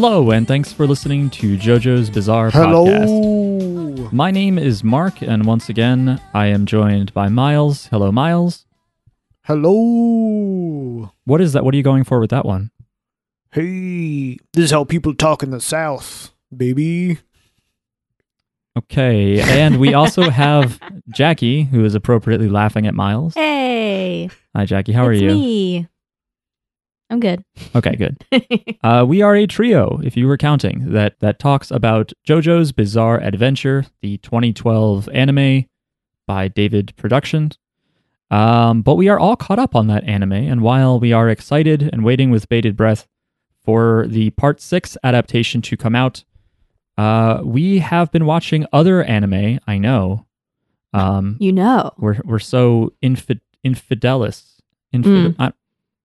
Hello, and thanks for listening to JoJo's Bizarre Podcast. Hello. My name is Mark, and once again, I am joined by Miles. Hello, Miles. Hello. What is that? What are you going for with that one? Hey, this is how people talk in the South, baby. Okay, and we also have Jackie, who is appropriately laughing at Miles. Hey, Hi, Jackie. How are you? Me. I'm good. Okay, good. Uh, we are a trio, if you were counting, that that talks about JoJo's Bizarre Adventure, the 2012 anime by David Productions. Um, but we are all caught up on that anime, and while we are excited and waiting with bated breath for the Part Six adaptation to come out, uh, we have been watching other anime. I know. Um, you know. we're we're so infi- infidelis. Infid- uh,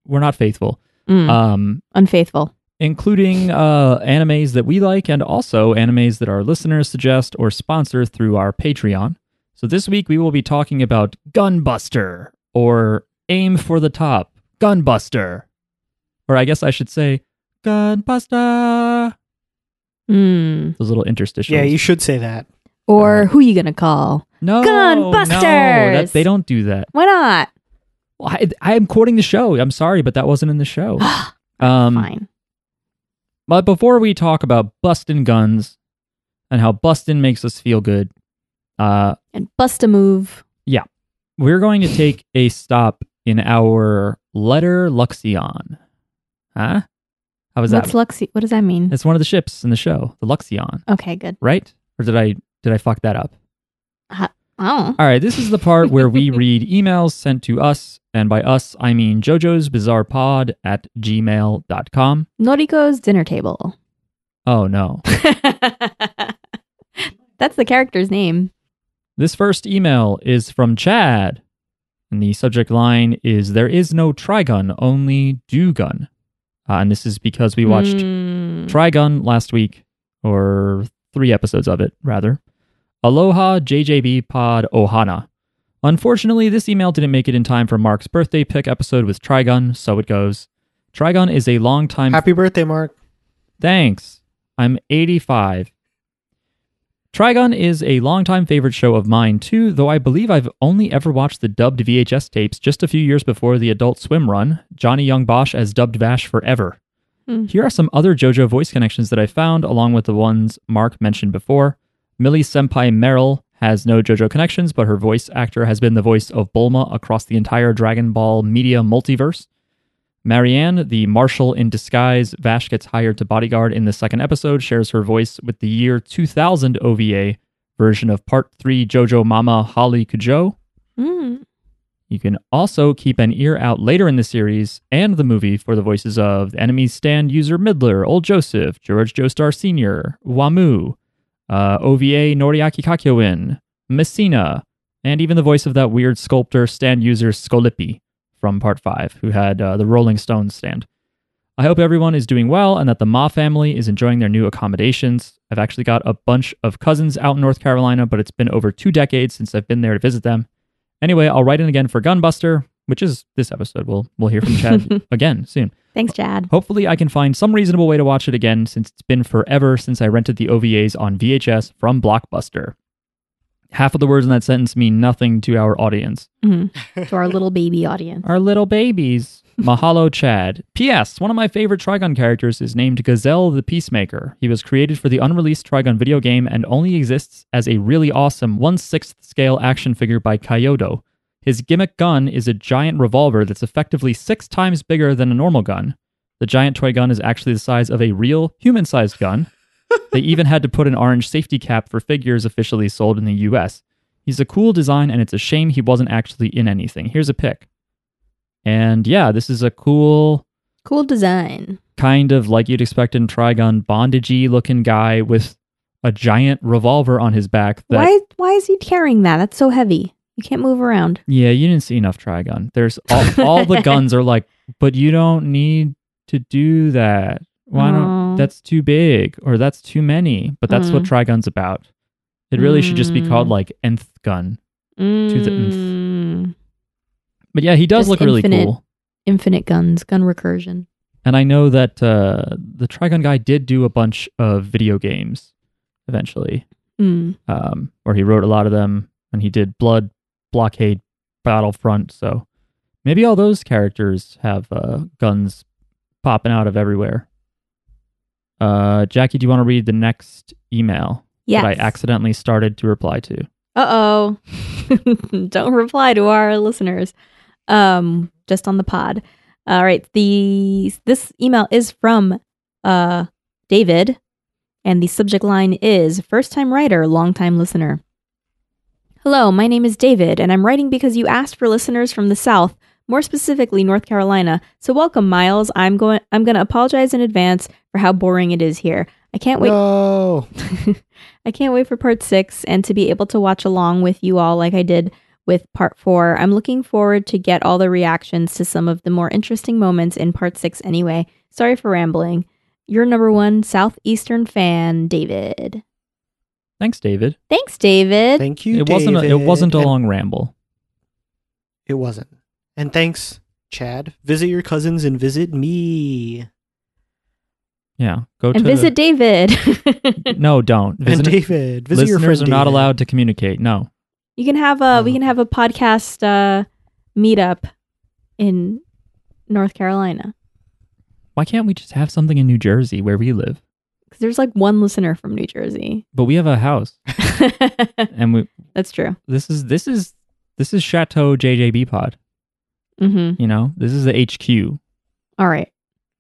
we're not faithful. Mm, Um, unfaithful. including uh, animes that we like and also animes that our listeners suggest or sponsor through our Patreon. So this week we will be talking about Gunbuster or Aim for the Top, Gunbuster. Or I guess I should say Gunbuster. Mm. Those little interstitials. Yeah, you should say that. Or Uh, who you gonna call? no, no, Gunbusters! that, they don't do that. Why not? Well, I, I am quoting the show. I'm sorry, but that wasn't in the show. Um, Fine. But before we talk about busting guns and how busting makes us feel good, uh, And bust a move. Yeah, we're going to take a stop in our letter Luxion. Huh? How was What's that? Luxi? What does that mean? it's one of the ships in the show, the Luxion, Okay, good. right? Or did I did I fuck that up? Oh, All right, this is the part where we read emails sent to us, and by us I mean JoJo's Bizarre Pod at gmail.com. Noriko's dinner table. Oh no. That's the character's name. This first email is from Chad, and the subject line is There is no Trigun, only Dugun. Uh, and this is because we watched Mm. Trigun last week, or three episodes of it, rather. Aloha JJB Pod Ohana. Unfortunately, this email didn't make it in time for Mark's birthday pick episode with Trigun, so it goes. Trigun is a long time Happy birthday, Mark. Thanks. I'm 85. Trigun is a longtime favorite show of mine, too, though I believe I've only ever watched the dubbed VHS tapes just a few years before the Adult Swim run, Johnny Yong Bosch as dubbed Vash forever. Hmm. Here are some other JoJo voice connections that I found, along with the ones Mark mentioned before. Millie Senpai Meryl has no JoJo connections, but her voice actor has been the voice of Bulma across the entire Dragon Ball media multiverse. Marianne, the marshal in disguise Vash gets hired to bodyguard in the second episode, shares her voice with the year 2000 OVA version of Part 3 JoJo Mama Holly Kujo. Mm. You can also keep an ear out later in the series and the movie for the voices of the enemy's stand user Midler, Old Joseph, George Joestar Sr., Wamuu, uh, OVA Noriaki Kakyoin, Messina, and even the voice of that weird sculptor stand user Scolippi from Part 5, who had uh, the Rolling Stones stand. I hope everyone is doing well and that the Ma family is enjoying their new accommodations. I've actually got a bunch of cousins out in North Carolina, but it's been over two decades since I've been there to visit them. Anyway, I'll write in again for Gunbuster, which is this episode. We'll we'll hear from Chad again soon. Thanks, Chad. Hopefully, I can find some reasonable way to watch it again since it's been forever since I rented the OVAs on VHS from Blockbuster. Half of the words in that sentence mean nothing to our audience. Mhm. To our little baby audience. Our little babies. Mahalo Chad. P.S. One of my favorite Trigun characters is named Gazelle the Peacemaker. He was created for the unreleased Trigun video game and only exists as a really awesome 1 6th scale action figure by Kyoto. His gimmick gun is a giant revolver that's effectively six times bigger than a normal gun. The giant toy gun is actually the size of a real human sized gun. they even had to put an orange safety cap for figures officially sold in the US. He's a cool design, and it's a shame he wasn't actually in anything. Here's a pic. And yeah, this is a cool, Cool design. kind of like you'd expect in Trigun, bondagey looking guy with a giant revolver on his back. That, why? Why is he carrying that? That's so heavy. You can't move around. Yeah, you didn't see enough Trigun. There's all, all the guns are like, but you don't need to do that. Why don't? That's too big or that's too many. But that's what Trigun's about. It really should just be called Mm. like nth gun. to the nth. But yeah, he does Just look really infinite. cool. Infinite guns, gun recursion. And I know that uh, the Trigun guy did do a bunch of video games eventually, Mm. um, or he wrote a lot of them, and he did Blood, Blockade, Battlefront. So maybe all those characters have uh, guns popping out of everywhere. Uh, Jackie, do you want to read the next email Yes. that I accidentally started to reply to? Uh oh. Don't reply to our listeners. Um, just on the pod. All right. The this email is from uh David, and the subject line is first time writer, long time listener. Hello, my name is David, and I'm writing because you asked for listeners from the South, more specifically North Carolina. So welcome, Miles. I'm going I'm gonna apologize in advance for how boring it is here. I can't wait No. I can't wait for part six and to be able to watch along with you all like I did with part four. I'm looking forward to get all the reactions to some of the more interesting moments in part six anyway. Sorry for rambling. Your number one Southeastern fan, David. Thanks, David. Thanks, David. Thank you. it wasn't. A, it wasn't a And- long ramble. It wasn't. And thanks, Chad. Visit your cousins and visit me. Yeah, go and to visit David. No, don't. And Visit, David. Visit your listeners friend are not David. allowed to communicate. No. you can have a we Oh. can have a podcast uh meetup in North Carolina. Why can't we just have something in New Jersey where we live? Because there's like one listener from New Jersey. But we have a house, and we. That's true. This is this is this is Chateau JJB Pod. Mm-hmm. You know, this is the HQ. All right.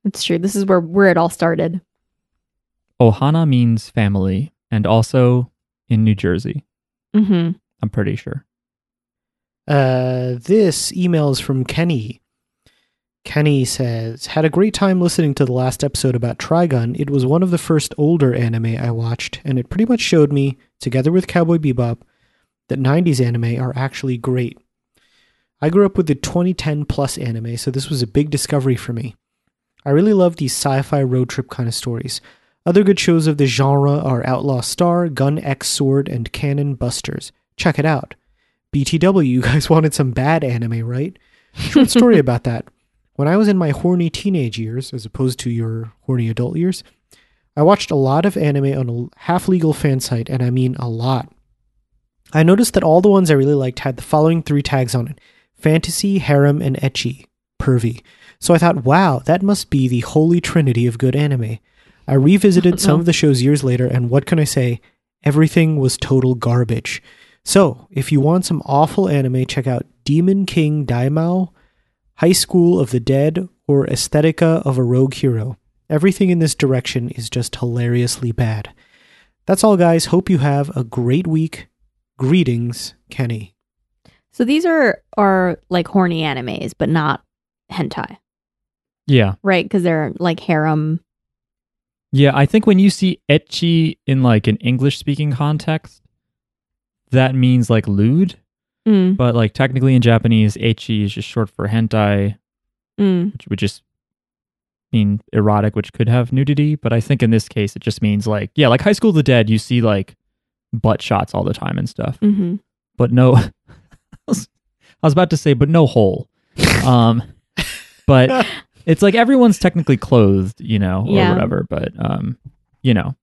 It's true. This is where where it all started. Ohana means family, and also in New Jersey. Mm-hmm. I'm pretty sure. Uh, this email is from Kenny. Kenny says, Had a great time listening to the last episode about Trigun. It was one of the first older anime I watched, and it pretty much showed me, together with Cowboy Bebop, that 90s anime are actually great. I grew up with the 2010 plus anime, so this was a big discovery for me. I really love these sci fi road trip kind of stories. Other good shows of the genre are Outlaw Star, Gun X Sword, and Cannon Busters. Check it out. BTW, you guys wanted some bad anime, right? Short story about that. When I was in my horny teenage years, as opposed to your horny adult years, I watched a lot of anime on a half legal fan site, and I mean a lot. I noticed that all the ones I really liked had the following three tags on it fantasy, harem, and ecchi, pervy. So I thought, wow, that must be the holy trinity of good anime. I revisited some of the shows years later, and what can I say? Everything was total garbage. So, if you want some awful anime, check out Demon King Daimao, High School of the Dead, or Aesthetica of a Rogue Hero. Everything in this direction is just hilariously bad. That's all, guys. Hope you have a great week. Greetings, Kenny. So these are are like horny animes, but not hentai, Yeah, right? Because they're like harem. yeah. I think when you see ecchi in like an English speaking context, that means like lewd. Mm, But like technically in Japanese, ecchi is just short for hentai, mm. which would just mean erotic, which could have nudity. But I think in this case, it just means like, yeah, like High School of the Dead, you see like butt shots all the time and stuff. hmm But no, I was I was about to say, but no hole. Um, but it's like everyone's technically clothed, you know, or Yeah. whatever. But um, you know,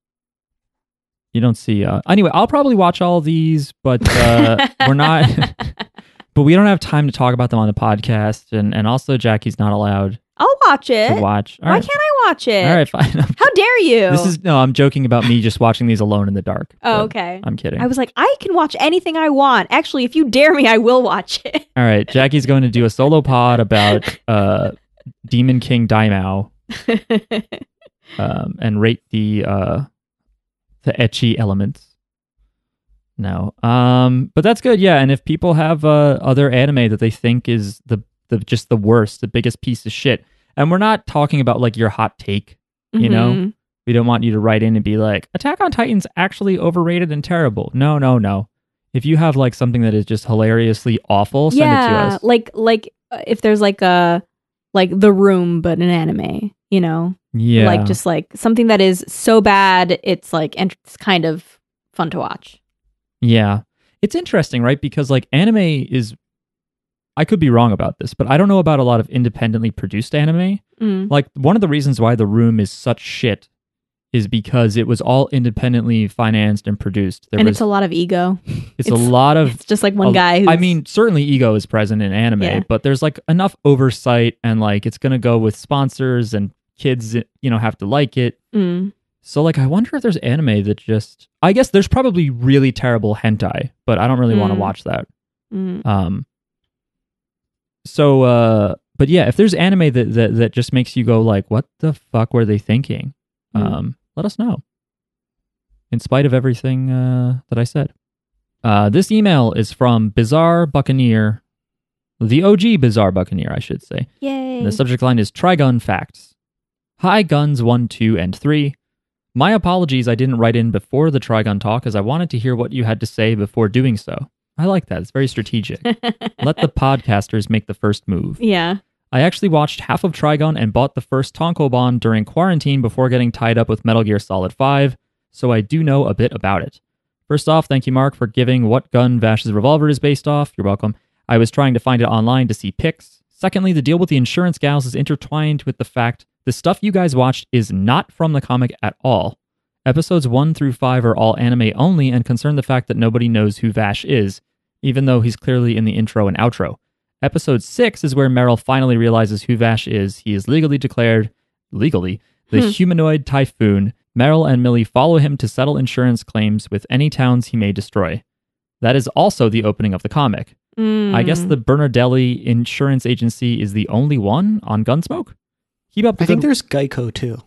you don't see. Uh, anyway, I'll probably watch all these, but uh, we're not. but we don't have time to talk about them on the podcast, and and also Jackie's not allowed I'll watch it. to watch. All Why right, can't I watch it? all right, fine. How dare you? this is no. I'm joking about me just watching these alone in the dark. Oh, okay. I'm kidding. I was like, I can watch anything I want. Actually, if you dare me, I will watch it. All right, Jackie's going to do a solo pod about uh, Demon King Daimao um, and rate the uh, the ecchi elements. No, um, but that's good. Yeah, and if people have uh, other anime that they think is the the just the worst, the biggest piece of shit, and we're not talking about like your hot take. You know? Mhm. We don't want you to write in and be like, Attack on Titan's actually overrated and terrible. No, no, no. If you have like something that is just hilariously awful, send it to yeah, us. like like uh, if there's like a like The Room, but an anime, you know, Yeah. like just like something that is so bad, it's like and it's kind of fun to watch. Yeah. It's interesting, right? Because like anime is I could be wrong about this, but I don't know about a lot of independently produced anime. Mm. Like one of the reasons why The Room is such shit is because it was all independently financed and produced. There and was it's a lot of ego. it's, a lot of It's just like one a- guy. Who's, I mean, certainly ego is present in anime, Yeah. but there's like enough oversight and like it's going to go with sponsors and kids, you know, have to like it. Mm. So like I wonder if there's anime that just I guess there's probably really terrible hentai, but I don't really want to Mm. watch that. Mm. Um so uh but yeah, if there's anime that that that just makes you go like what the fuck were they thinking? Mm. Um let us know. In spite of everything uh that I said. Uh this email is from Bizarre Buccaneer. The OG Bizarre Buccaneer, I should say. Yay. The subject line is Trigun Facts. Hi, Guns 1, 2, and 3. My apologies I didn't write in before the Trigun talk as I wanted to hear what you had to say before doing so. I like that. It's very strategic. Let the podcasters make the first move. yeah. I actually watched half of Trigun and bought the first tankobon during quarantine before getting tied up with Metal Gear Solid 5, so I do know a bit about it. First off, thank you, Mark, for giving what gun Vash's revolver is based off. You're welcome. I was trying to find it online to see pics. Secondly, the deal with the insurance gals is intertwined with the fact the stuff you guys watched is not from the comic at all. Episodes 1 through 5 are all anime only and concern the fact that nobody knows who Vash is, even though he's clearly in the intro and outro. Episode 6 is where Meryl finally realizes who Vash is. He is legally declared, legally, the Hmm. humanoid typhoon. Meryl and Millie follow him to settle insurance claims with any towns he may destroy. That is also the opening of the comic. I guess Mm. the Bernardelli Insurance Agency is the only one on Gunsmoke? Keep up the I think good- there's Geico too.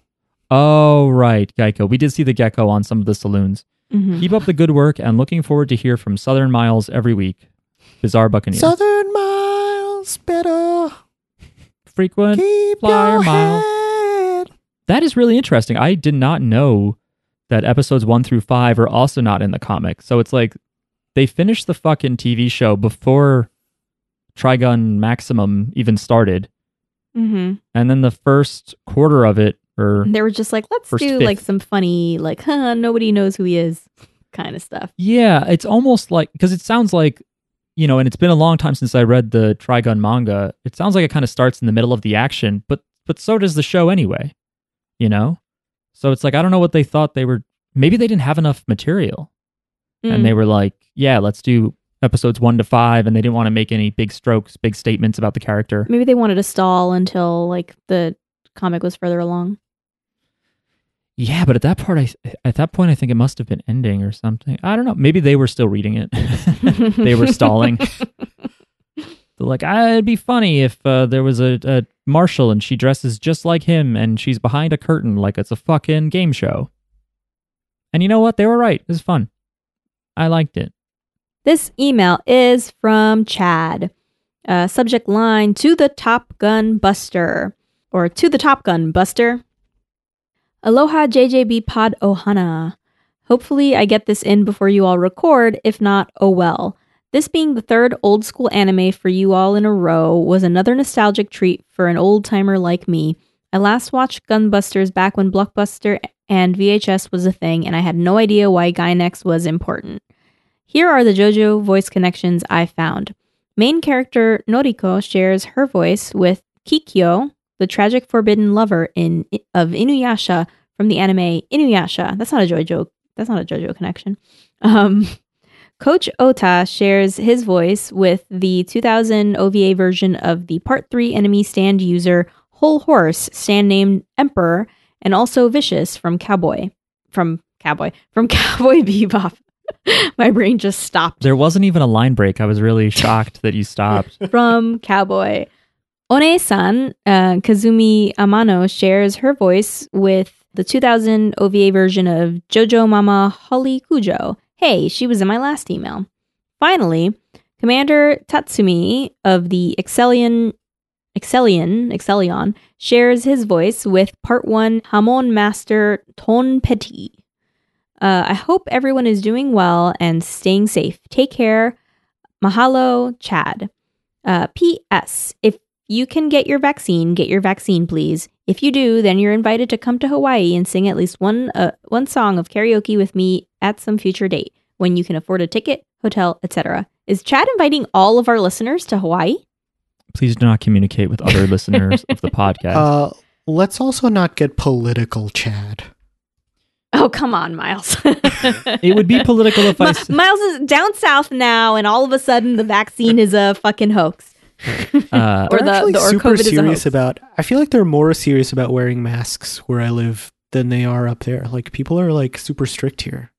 Oh, right, Geico. We did see the gecko on some of the saloons. Mhm. Keep up the good work and looking forward to hear from Southern Miles every week. Bizarre Buccaneer. Southern miles better. Frequent. Keep Flyer your mile. head. That is really interesting. I did not know that episodes one through five are also not in the comic. So it's like they finished the fucking TV show before Trigun Maximum even started. Mhm. And then the first quarter of it, or They were just like, let's do fifth. like some funny, like, huh, nobody knows who he is kind of stuff. Yeah, it's almost like because it sounds like you know, and it's been a long time since I read the Trigun manga. It sounds like it kind of starts in the middle of the action, but but so does the show anyway. You know, so it's like I don't know what they thought they were. Maybe they didn't have enough material, and Mm. they were like, "Yeah, let's do episodes one to five, and they didn't want to make any big strokes, big statements about the character. Maybe they wanted to stall until like the comic was further along. Yeah, but at that part, I at that point, I think it must have been ending or something. I don't know. Maybe they were still reading it. they were stalling. They're like, it'd be funny if uh, there was a, a marshal and she dresses just like him and she's behind a curtain like it's a fucking game show. And you know what? They were right. It was fun. I liked it. This email is from Chad. Uh, subject line to the Top Gun Buster or to the Top Gun Buster. Aloha JJB Pod Ohana. Hopefully, I get this in before you all record. If not, oh well. This being the third old school anime for you all in a row was another nostalgic treat for an old timer like me. I last watched Gunbusters back when Blockbuster and VHS was a thing, and I had no idea why Gainax was important. Here are the JoJo voice connections I found. Main character Noriko shares her voice with Kikyo, the tragic forbidden lover in of Inuyasha from the anime Inuyasha. That's not a JoJo. That's not a JoJo connection. Um, Coach Ota shares his voice with the 2000 OVA version of the Part 3 enemy stand user Hol Horse, stand named Emperor, and also Vicious from Cowboy. From Cowboy. From Cowboy Bebop. My brain just stopped There wasn't even a line break. I was really shocked that you stopped. from Cowboy. One-san, uh, Kazumi Amano, shares her voice with the 2000 OVA version of JoJo Mama Holly Kujo. Hey, she was in my last email. Finally, Commander Tatsumi of the Exelion, Exelion, Exelion shares his voice with Part 1 Hamon Master Tonpetty. Uh, I hope everyone is doing well and staying safe. Take care. Mahalo, Chad. Uh, P.S. If you can get your vaccine, get your vaccine, please. If you do, then you're invited to come to Hawaii and sing at least one uh, one song of karaoke with me at some future date when you can afford a ticket, hotel, etc. Is Chad inviting all of our listeners to Hawaii? Please do not communicate with other listeners of the podcast. Uh, let's also not get political, Chad. Oh, come on, Miles. it would be political if I. Mi- Miles is down south now, and all of a sudden the vaccine is a fucking hoax. Uh, Or the- actually the- or super COVID is a serious hoax. about. I feel like they're more serious about wearing masks where I live than they are up there. Like people are like super strict here.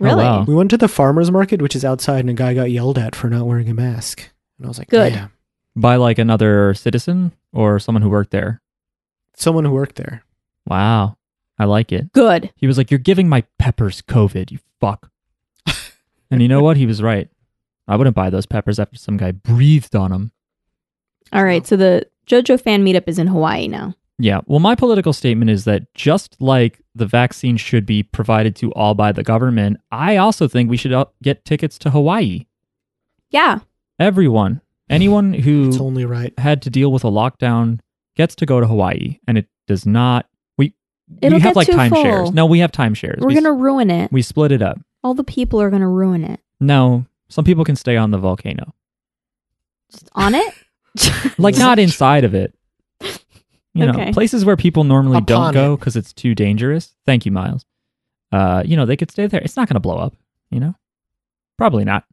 Oh, Really? wow. We went to the farmers market, which is outside, and a guy got yelled at for not wearing a mask. And I was like, Good. Damn. By like another citizen or someone who worked there. Someone who worked there. Wow. I like it. Good. He was like, You're giving my peppers COVID, you fuck. and you know what? He was right. I wouldn't buy those peppers after some guy breathed on them. All right. So the JoJo fan meetup is in Hawaii now. Yeah. Well, my political statement is that just like the vaccine should be provided to all by the government, I also think we should uh, get tickets to Hawaii. Yeah. Everyone, anyone It's who only right. had to deal with a lockdown gets to go to Hawaii, and it does not. We It'll we have get like too timeshares. full. No, we have timeshares. We're we, gonna ruin it. we split it up. All the people are gonna ruin it. No, some people can stay on the volcano, Just on it. like not inside of it. You know, Okay. places where people normally don't Upon go it. because it's too dangerous. Thank you, Miles. Uh, you know, they could stay there. It's not going to blow up. You know, probably not.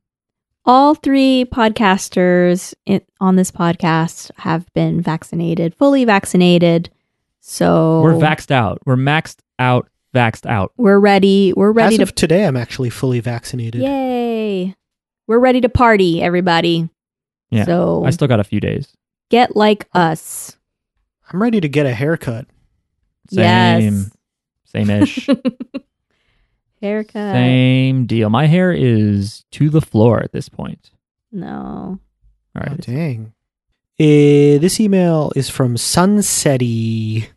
All three podcasters in, on this podcast have been vaccinated, fully vaccinated. So We're vaxed out. We're maxed out. Vaxed out. We're ready. We're ready As to of today, I'm actually fully vaccinated. Yay. We're ready to party, everybody. Yeah. So I still got a few days. get like us. I'm ready to get a haircut. Same. Same ish. Haircut. Same deal. My hair is to the floor at this point. No. All right. Oh, dang. Eh, this email is from Sunsetty.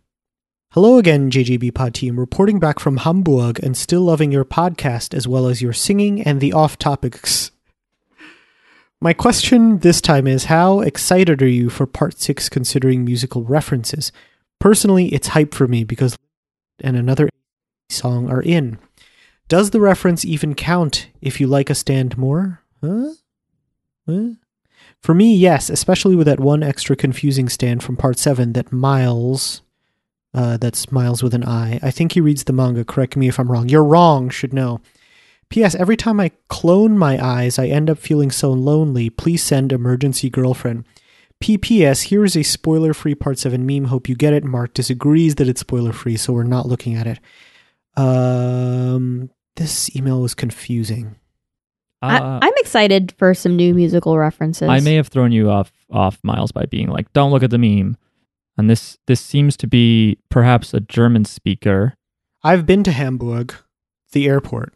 Hello again, JGB Pod team. Reporting back from Hamburg and still loving your podcast as well as your singing and the off topics. My question this time is How excited are you for part six considering musical references? Personally, it's hype for me because and another song are in. Does the reference even count if you like a stand more? Huh? Huh? For me, yes, especially with that one extra confusing stand from part 7 that Miles, uh, that's Miles with an I, I think he reads the manga, correct me if I'm wrong. You're wrong, should know. P.S. Every time I clone my eyes, I end up feeling so lonely. Please send emergency girlfriend. P.P.S. Here is a spoiler free part 7 meme. Hope you get it. Mark disagrees that it's spoiler free, so we're not looking at it. Um, this email was confusing. Uh, I, I'm excited for some new musical references. I may have thrown you off off Miles by being like, "Don't look at the meme." And this this seems to be perhaps a German speaker. I've been to Hamburg, the airport.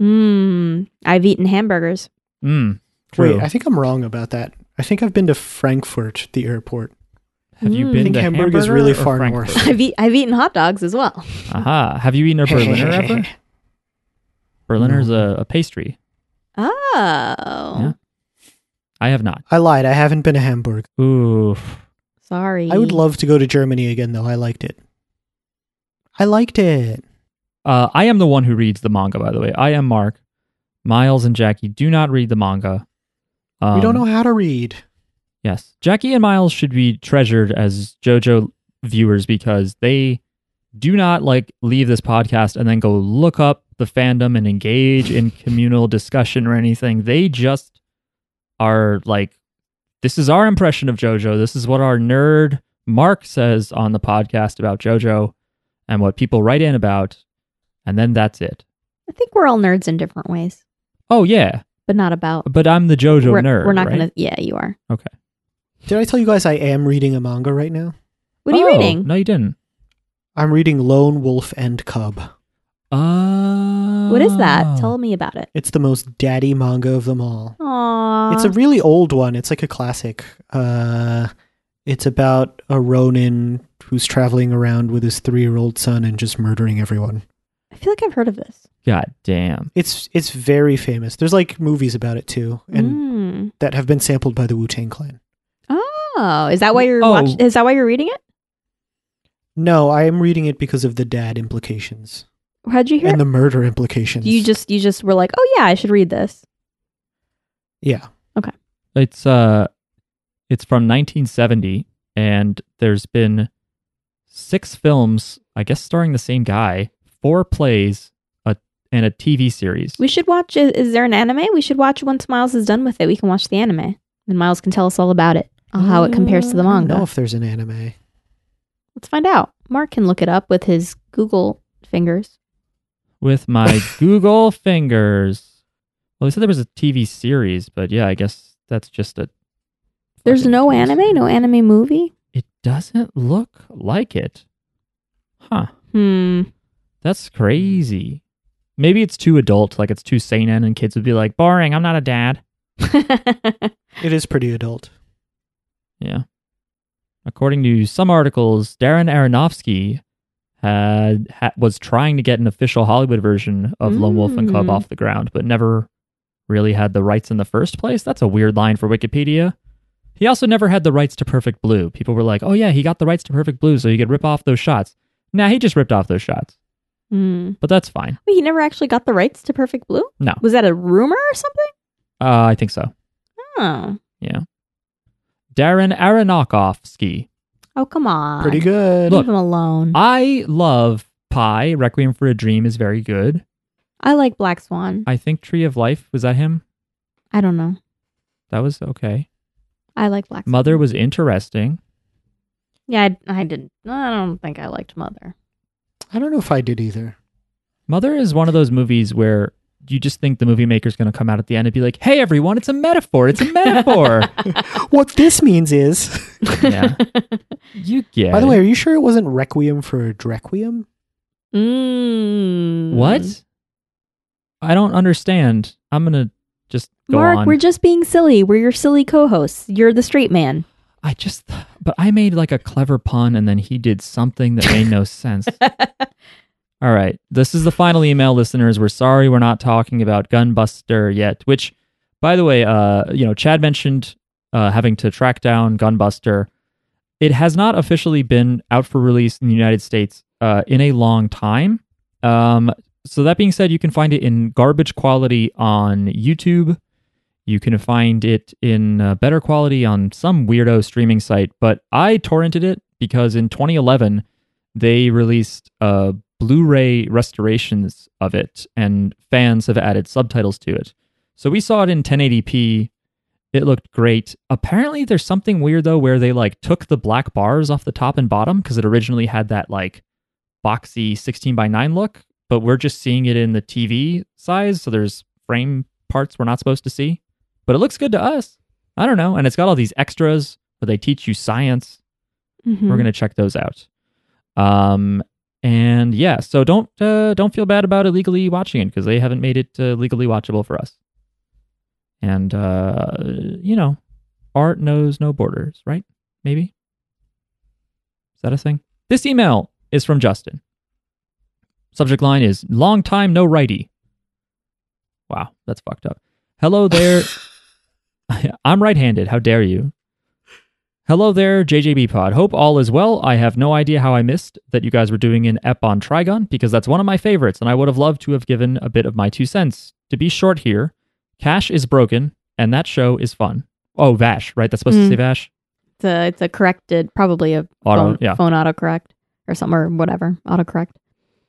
Mm, I've eaten hamburgers. Mm, true. Wait, I think I'm wrong about that. I think I've been to Frankfurt, the airport. Have you Mm. been I think to Hamburg is really far Frankfurt? north. I've, eat, I've eaten hot dogs as well. Aha. Have you eaten a Berliner ever? Berliner's a, a pastry. Oh. Yeah. I have not. I lied. I haven't been to Hamburg. Ooh. Sorry. I would love to go to Germany again, though. I liked it. I liked it. Uh, I am the one who reads the manga, by the way. I am Mark. Miles and Jackie do not read the manga. Um, we don't know how to read. Yes. Jackie and Miles should be treasured as JoJo viewers because they do not like leave this podcast and then go look up the fandom and engage in communal discussion or anything. They just are like, this is our impression of JoJo. This is what our nerd Mark says on the podcast about JoJo and what people write in about. And then that's it. I think we're all nerds in different ways, Oh, yeah. but not about. But I'm the JoJo we're, nerd. we're not right? going to. Yeah, you are. Okay. Did I tell you guys I am reading a manga right now? What are you Oh, reading? No, you didn't. I'm reading Lone Wolf and Cub. Uh, What is that? Tell me about it. It's the most daddy manga of them all. Aww. It's a really old one. It's like a classic. Uh, it's about a Ronin who's traveling around with his three-year-old son and just murdering everyone. I feel like I've heard of this. God damn. It's it's very famous. There's like movies about it too, and Mm. that have been sampled by the Wu Tang Clan. Oh, is that why you're Oh. watch- Is that why you're reading it? No, I am reading it because of the dad implications How'd you hear? and it? the murder implications. you just you just were like, oh yeah, I should read this. yeah. Okay. It's uh It's from 1970, and there's been six films, I guess, starring the same guy, four plays, a, and a TV series. We should watch. Is, is there an anime? We should watch once Miles is done with it. We can watch the anime, and Miles can tell us all about it, how it compares to the I don't manga. know if there's an anime. Let's find out. Mark can look it up with his Google fingers. with my Google fingers. Well, they said there was a TV series, but yeah, I guess that's just a. There's fucking no TV anime, series. no anime movie. It doesn't look like it. Huh. Hmm. That's crazy. Maybe it's too adult, like it's too seinen, and kids would be like, boring, I'm not a dad. It is pretty adult. Yeah. According to some articles, Darren Aronofsky had, ha was trying to get an official Hollywood version of Lone Wolf and Cub Mm. off the ground, but never really had the rights in the first place. That's a weird line for Wikipedia. He also never had the rights to Perfect Blue. People were like, "Oh yeah, he got the rights to Perfect Blue, so he could rip off those shots." Nah, he just ripped off those shots, Hmm. but that's fine. Wait, he never actually got the rights to Perfect Blue. No. Was that a rumor or something? Uh, I think so. Oh. Yeah. Darren Aronofsky. Oh, come on. Pretty good. Leave him alone. I love Pi. Requiem for a Dream is very good. I like Black Swan. I think Tree of Life was that him? I don't know. That was okay. I like Black Swan. Mother was interesting. Yeah, I, I didn't. I don't think I liked Mother. I don't know if I did either. Mother is one of those movies where you just think the movie maker's going to come out at the end and be like, "Hey everyone, it's a metaphor. It's a metaphor." what this means is, yeah. You get by the way, are you sure it wasn't Requiem for Drequiem? mm. what? I don't understand. I'm going to just go Mark, on. we're just being silly. We're your silly co-hosts. You're the straight man. I just but I made like a clever pun and then he did something that made no sense. All right. This is the final email, listeners. We're sorry we're not talking about Gunbuster yet, which, by the way, uh, you know, Chad mentioned uh, having to track down Gunbuster. It has not officially been out for release in the United States uh, in a long time. Um, so, that being said, you can find it in garbage quality on YouTube. You can find it in uh, better quality on some weirdo streaming site, but I torrented it because in 2011 they released uh, Blu-ray restorations of it, and fans have added subtitles to it. So we saw it in 1080p. It looked great. Apparently, there's something weird though, where they like took the black bars off the top and bottom because it originally had that like boxy 16 by 9 look, but we're just seeing it in the TV size, so there's frame parts we're not supposed to see but it looks good to us. I don't know. And it's got all these extras where they teach you science. Mhm. We're gonna check those out. Um, and yeah, so don't uh, don't feel bad about illegally watching it because they haven't made it uh, legally watchable for us. And uh, you know, art knows no borders, right? Maybe. Is that a thing? This email is from Justin. Subject line is long time no righty. Wow, that's fucked up. Hello there. I'm right handed. How dare you? Hello there, JJB Pod. Hope all is well. I have no idea how I missed that you guys were doing an ep on Trigun because that's one of my favorites, and I would have loved to have given a bit of my two cents. To be short here, Cash is broken, and that show is fun. Oh, Vash, right? That's supposed to Mm. say Vash? It's a, it's a corrected, probably a Auto, phone, yeah. phone autocorrect or something or whatever. Autocorrect.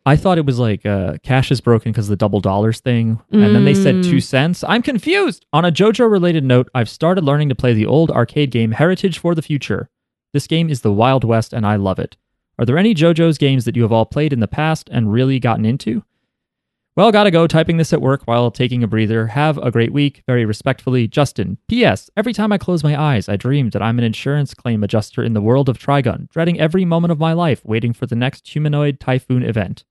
I thought it was like uh, cash is broken because of the double dollars thing. And then they said Mm. two cents. I'm confused. On a JoJo related note, I've started learning to play the old arcade game Heritage for the Future. This game is the Wild West and I love it. Are there any JoJo's games that you have all played in the past and really gotten into? Well, gotta go typing this at work while taking a breather. Have a great week. Very respectfully, Justin. P.S. Every time I close my eyes, I dream that I'm an insurance claim adjuster in the world of Trigun, dreading every moment of my life, waiting for the next humanoid typhoon event.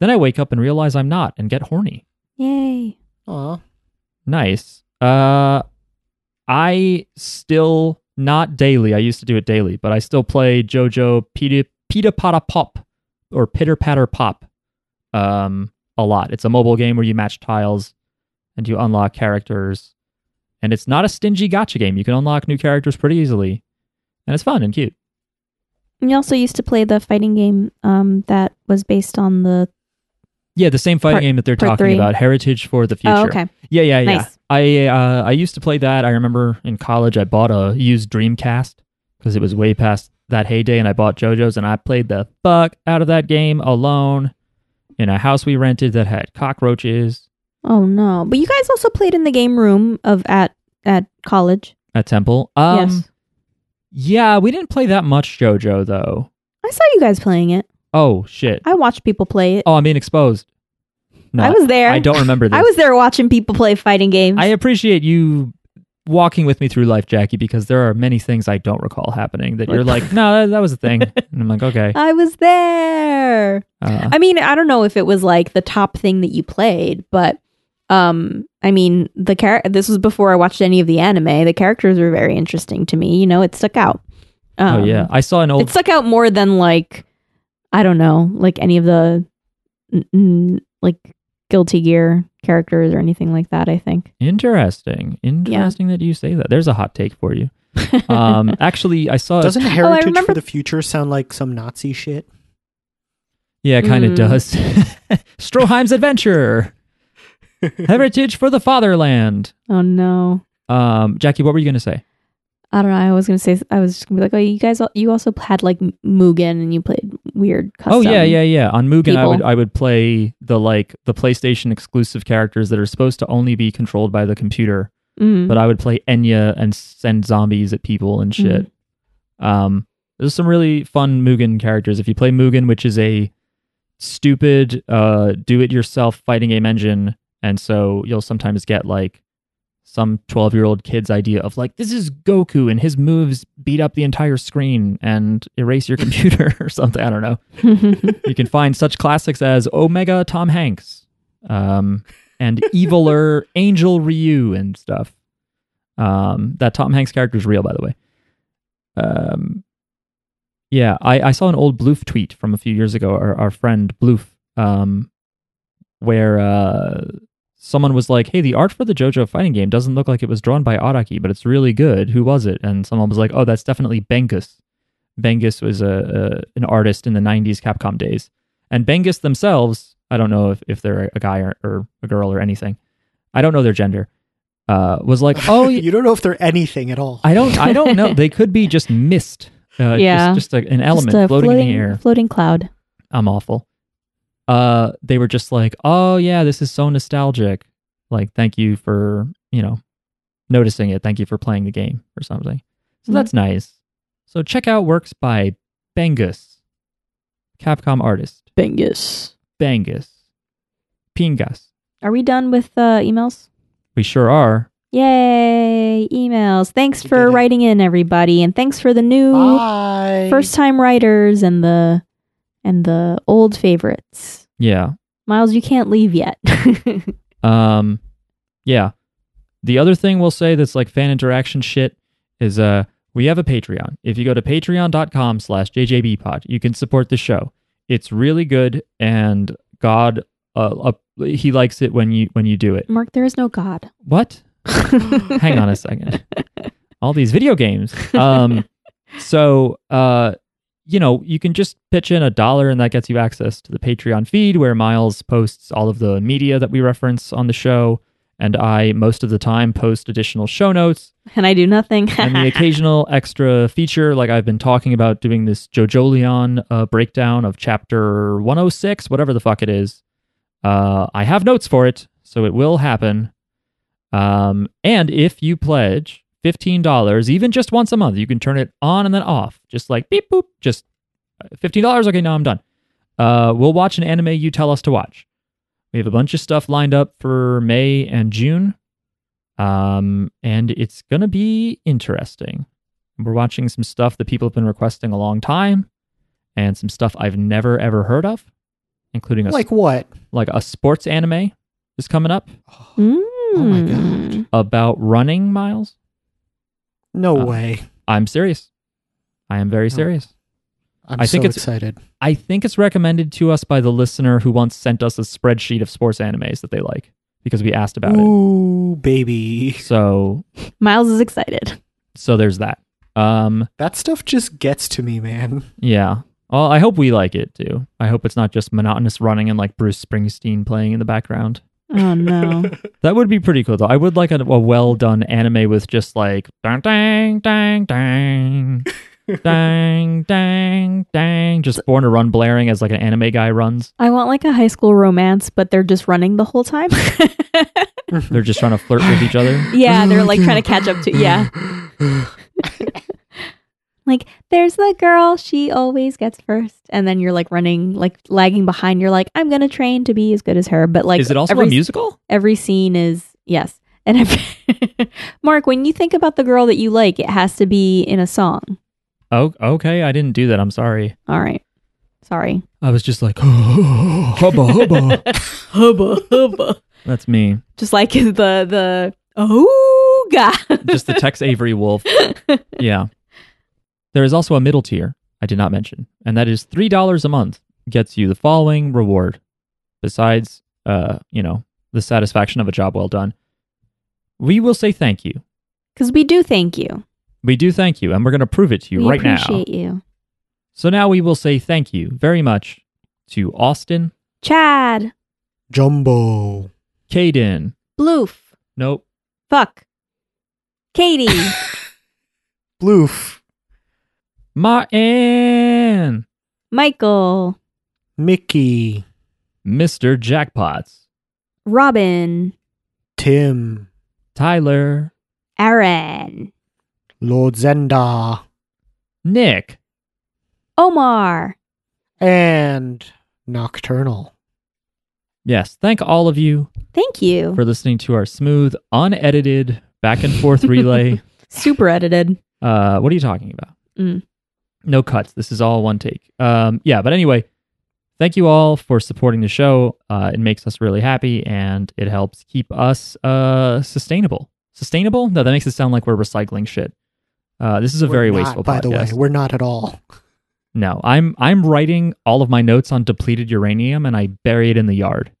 Then I wake up and realize I'm not and get horny. Yay. Aw. Nice. Uh I still not daily. I used to do it daily, but I still play JoJo Pita Pita Pata Pop or Pitter Patter Pop um a lot. It's a mobile game where you match tiles and you unlock characters. And it's not a stingy gacha game. You can unlock new characters pretty easily. And it's fun and cute. And you also used to play the fighting game um, that was based on the. Yeah, the same fighting Part- game that they're talking three. about, Heritage for the Future. Oh, okay. Yeah, yeah, yeah. Nice. I uh, I used to play that. I remember in college I bought a used Dreamcast because it was way past that heyday, and I bought JoJo's and I played the fuck out of that game alone in a house we rented that had cockroaches Oh no! But you guys also played in the game room of at at college. at Temple. Um, yes, Yeah, we didn't play that much JoJo though. I saw you guys playing it. Oh shit. I watched people play it. Oh, I'm being exposed. No, I was there. I don't remember this. I was there watching people play fighting games. I appreciate you walking with me through life, Jackie, because there are many things I don't recall happening that you're like, no, that, that was a thing. And I'm like, okay. I was there. Uh, I mean, I don't know if it was like the top thing that you played, but um, I mean, the char- This was before I watched any of the anime. The characters were very interesting to me. You know, it stuck out. Um, oh yeah, I saw an old. it stuck out more than like I don't know, like any of the n- n- like Guilty Gear characters or anything like that. I think. Interesting. Interesting that you say that. There's a hot take for you. Um, actually, I saw. Doesn't Heritage remember- for the Future sound like some Nazi shit? yeah, it kind of Mm. does. Stroheim's Adventure. Heritage for the Fatherland. oh no. Um, Jackie, what were you going to say? I don't know. I was gonna say I was just gonna be like, oh, you guys, you also had like Mugen and you played weird. Custom. oh yeah, yeah, yeah. On Mugen, I would. I would play the like the PlayStation exclusive characters that are supposed to only be controlled by the computer. Mhm. But I would play Enya and send zombies at people and shit. Um, there's some really fun Mugen characters. If you play Mugen, which is a stupid uh, do-it-yourself fighting game engine, and so you'll sometimes get like some 12 year old kid's idea of like this is Goku and his moves beat up the entire screen and erase your computer or something. I don't know. you can find such classics as Omega Tom Hanks, um, and eviler Angel Ryu and stuff. Um, that Tom Hanks character is real, by the way. Um, yeah, I, I saw an old Bloof tweet from a few years ago, our, our friend Bloof, um, where uh, someone was like, "Hey, the art for the JoJo fighting game doesn't look like it was drawn by Araki, but it's really good. Who was it?" And someone was like, "Oh, that's definitely Bengus." Bengus was a, a an artist in the '90s Capcom days, and Bengus themselves, I don't know if, if they're a guy or, or a girl or anything. I don't know their gender. Uh, was like, oh, you don't know if they're anything at all. I don't, I don't know. They could be just mist. Uh, Yeah. just, just a, an element Just a floating, in the air. floating cloud. I'm awful. Uh, they were just like, oh yeah, this is so nostalgic. Like, thank you for you know noticing it. Thank you for playing the game or something. So Mhm. that's nice. So check out works by Bengus, Capcom artist Bengus. Bengus, Pingas. Are we done with uh, emails? We sure are. Yay! Emails. Thanks We for writing in, everybody, and thanks for the new Bye. first time writers and the and the old favorites. Yeah. Miles, you can't leave yet. Um, yeah. The other thing we'll say that's like fan interaction shit is uh we have a Patreon. If you go to patreon.com slash jjbpod, you can support the show. It's really good and God uh, uh he likes it when you when you do it. Mark, there is no God. What? Hang on a second. All these video games. Um so uh you know, you can just pitch in a dollar and that gets you access to the Patreon feed where Miles posts all of the media that we reference on the show. And I, most of the time, post additional show notes and I do nothing. and the occasional extra feature. Like I've been talking about doing this JoJolion uh, breakdown of chapter 106, whatever the fuck it is. Uh, I have notes for it, so it will happen. Um, and if you pledge $15, even just once a month, you can turn it on and then off, just like beep boop, just uh, $15. Okay, now I'm done. Uh, we'll watch an anime you tell us to watch. We have a bunch of stuff lined up for May and June. Um, and it's going to be interesting. We're watching some stuff that people have been requesting a long time and some stuff I've never ever heard of, including a like what? like a sports anime is coming up Oh my Mm. God. about running miles. No Uh, way. I'm serious. I am very Oh. serious. I'm I think so it's- excited. I think it's recommended to us by the listener who once sent us a spreadsheet of sports animes that they like because we asked about it. Ooh, baby. So Miles is excited. so there's that. Um That stuff just gets to me, man. yeah. Well, I hope we like it too. I hope it's not just monotonous running and like Bruce Springsteen playing in the background. Oh no. That would be pretty cool though. I would like a, a well done anime with just like dang dang dang dang dang dang dang just born to run blaring as like an anime guy runs. I want like a high school romance, but they're just running the whole time. They're just trying to flirt with each other. yeah, they're like trying to catch up to yeah. Like there's the girl, she always gets first. And then you're like running, like lagging behind. You're like, I'm gonna train to be as good as her. But like Is it also every, a musical? every scene is yes. And if, Mark, when you think about the girl that you like, it has to be in a song. Oh, okay. I didn't do that. I'm sorry. All right. Sorry. I was just like, hubba hubba. Hubba hubba. That's me. Just like the the oh god. Just the Tex Avery wolf. Yeah. There is also a middle tier I did not mention, and that is three dollars a month gets you the following reward. Besides, uh, you know, the satisfaction of a job well done, we will say thank you. Because we do thank you. We do thank you, and we're going to prove it to you we right now. We appreciate you. So now we will say thank you very much to Austin, Chad. Jumbo. Caden. Bloof. Nope. Fuck. Katie. Bloof. Martin. Michael. Mickey. Mr. Jackpots. Robin. Tim. Tyler. Aaron. Lord Zenda. Nick. Omar. And Nocturnal. Yes, thank all of you Thank you. for listening to our smooth, unedited, back and forth relay. Super edited. Uh, what are you talking about? Mm. No cuts. This is all one take. Um, yeah, but anyway, thank you all for supporting the show. Uh, it makes us really happy and it helps keep us uh, sustainable. Sustainable? No, that makes it sound like we're recycling shit. Uh, this is a We're very not, wasteful By the way, we're not at all. No, I'm I'm writing all of my notes on depleted uranium and I bury it in the yard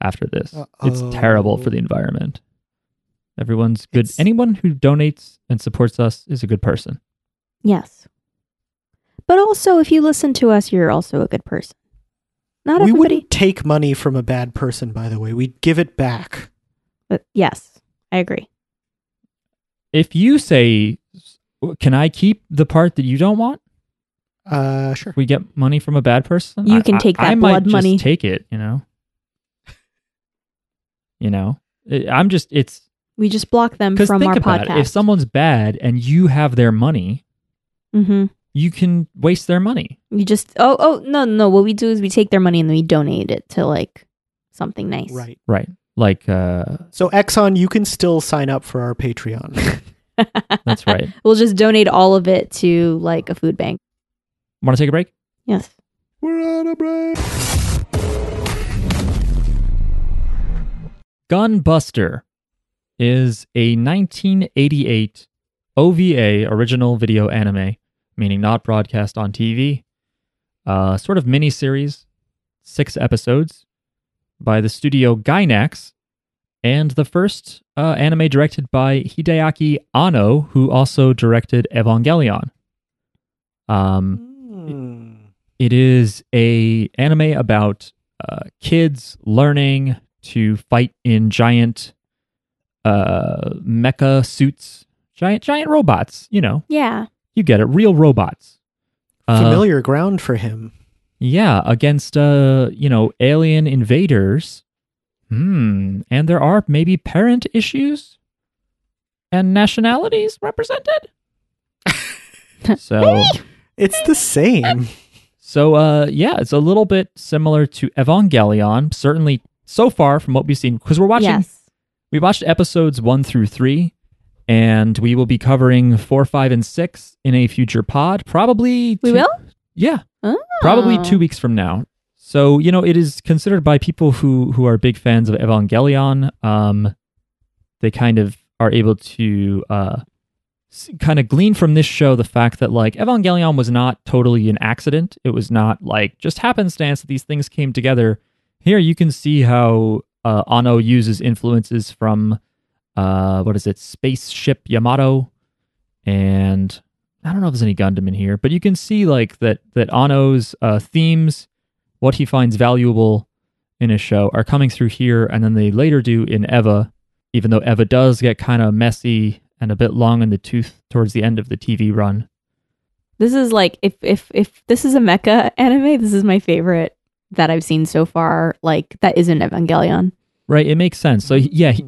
after this. It's terrible for the environment. Everyone's good. It's- Anyone who donates and supports us is a good person. Yes. But also, if you listen to us, you're also a good person. Not we everybody. wouldn't take money from a bad person, by the way. We'd give it back. But yes, I agree. If you say, "Can I keep the part that you don't want?" Uh, sure. We get money from a bad person. You I- can I- take that I might blood just money. Take it. You know. You know, I- I'm just. It's We just block them from think our about podcast. it. If someone's bad and you have their money, hmm you can waste their money. We just oh oh no no. What we do is we take their money and then we donate it to like something nice. Right. Right. Like, uh, So, Exxon, you can still sign up for our Patreon. that's right. We'll just donate all of it to like a food bank. Want to take a break? Yes. We're on a break. Gunbuster is a 1988 OVA original video anime, meaning not broadcast on TV, uh, sort of mini series, six episodes by the studio Gainax, and the first uh, anime directed by Hideaki Anno, who also directed Evangelion. Um, Hmm. it is a anime about uh, kids learning to fight in giant uh, mecha suits, giant giant robots. You know, Yeah. You get it, real robots. Uh, Familiar ground for him. yeah, against uh, you know, alien invaders. Hmm, and there are maybe parent issues and nationalities represented. so It's the same. So uh yeah, it's a little bit similar to Evangelion, certainly so far from what we've seen because we're watching Yes. we watched episodes 1 through 3 and we will be covering 4, 5 and 6 in a future pod, probably We two- will. Yeah, Oh. probably 2 weeks from now. So, you know, it is considered by people who who are big fans of Evangelion, um they kind of are able to uh kind of glean from this show the fact that like Evangelion was not totally an accident. It was not like just happenstance that these things came together. Here you can see how uh, Anno uses influences from uh, what is it, Spaceship Yamato, and I don't know if there's any Gundam in here, but you can see like that that Anno's uh, themes, what he finds valuable in his show are coming through here, and then they later do in Eva, even though Eva does get kind of messy and a bit long in the tooth towards the end of the TV run. This is like if if if this is a mecha anime, this is my favorite that I've seen so far. Like that isn't Evangelion. Right? It makes sense. So yeah, he-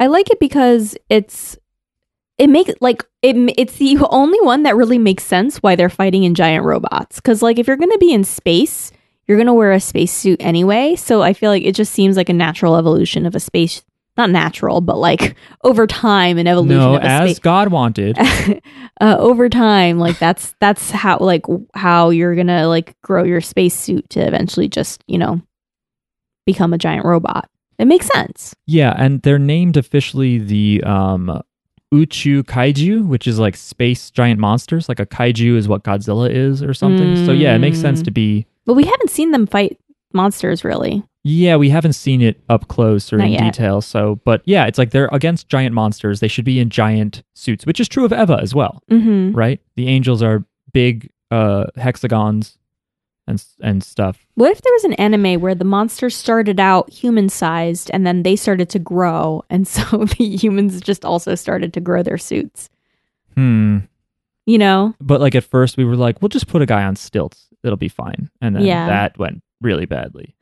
I like it because it's it makes like it it's the only one that really makes sense why they're fighting in giant robots. Because like if you're gonna be in space, you're gonna wear a spacesuit anyway. So I feel like it just seems like a natural evolution of a space. Not natural, but like over time, an evolution no, of a as space. God wanted. uh, over time, like that's that's how like how you're gonna like grow your spacesuit to eventually just you know become a giant robot. It makes sense. Yeah, and they're named officially the um, Uchu Kaiju, which is like space giant monsters. Like a kaiju is what Godzilla is or something. So yeah, it makes sense Mm. to be. But we haven't seen them fight monsters really. Yeah, we haven't seen it up close or Not in yet. detail. So, but yeah, it's like they're against giant monsters. They should be in giant suits, which is true of Eva as well, Mm-hmm. right? The angels are big uh, hexagons and and stuff. What if there was an anime where the monsters started out human sized and then they started to grow, and so the humans just also started to grow their suits? Hmm. You know? But like at first, we were like, we'll just put a guy on stilts. It'll be fine. And then Yeah. that went really badly.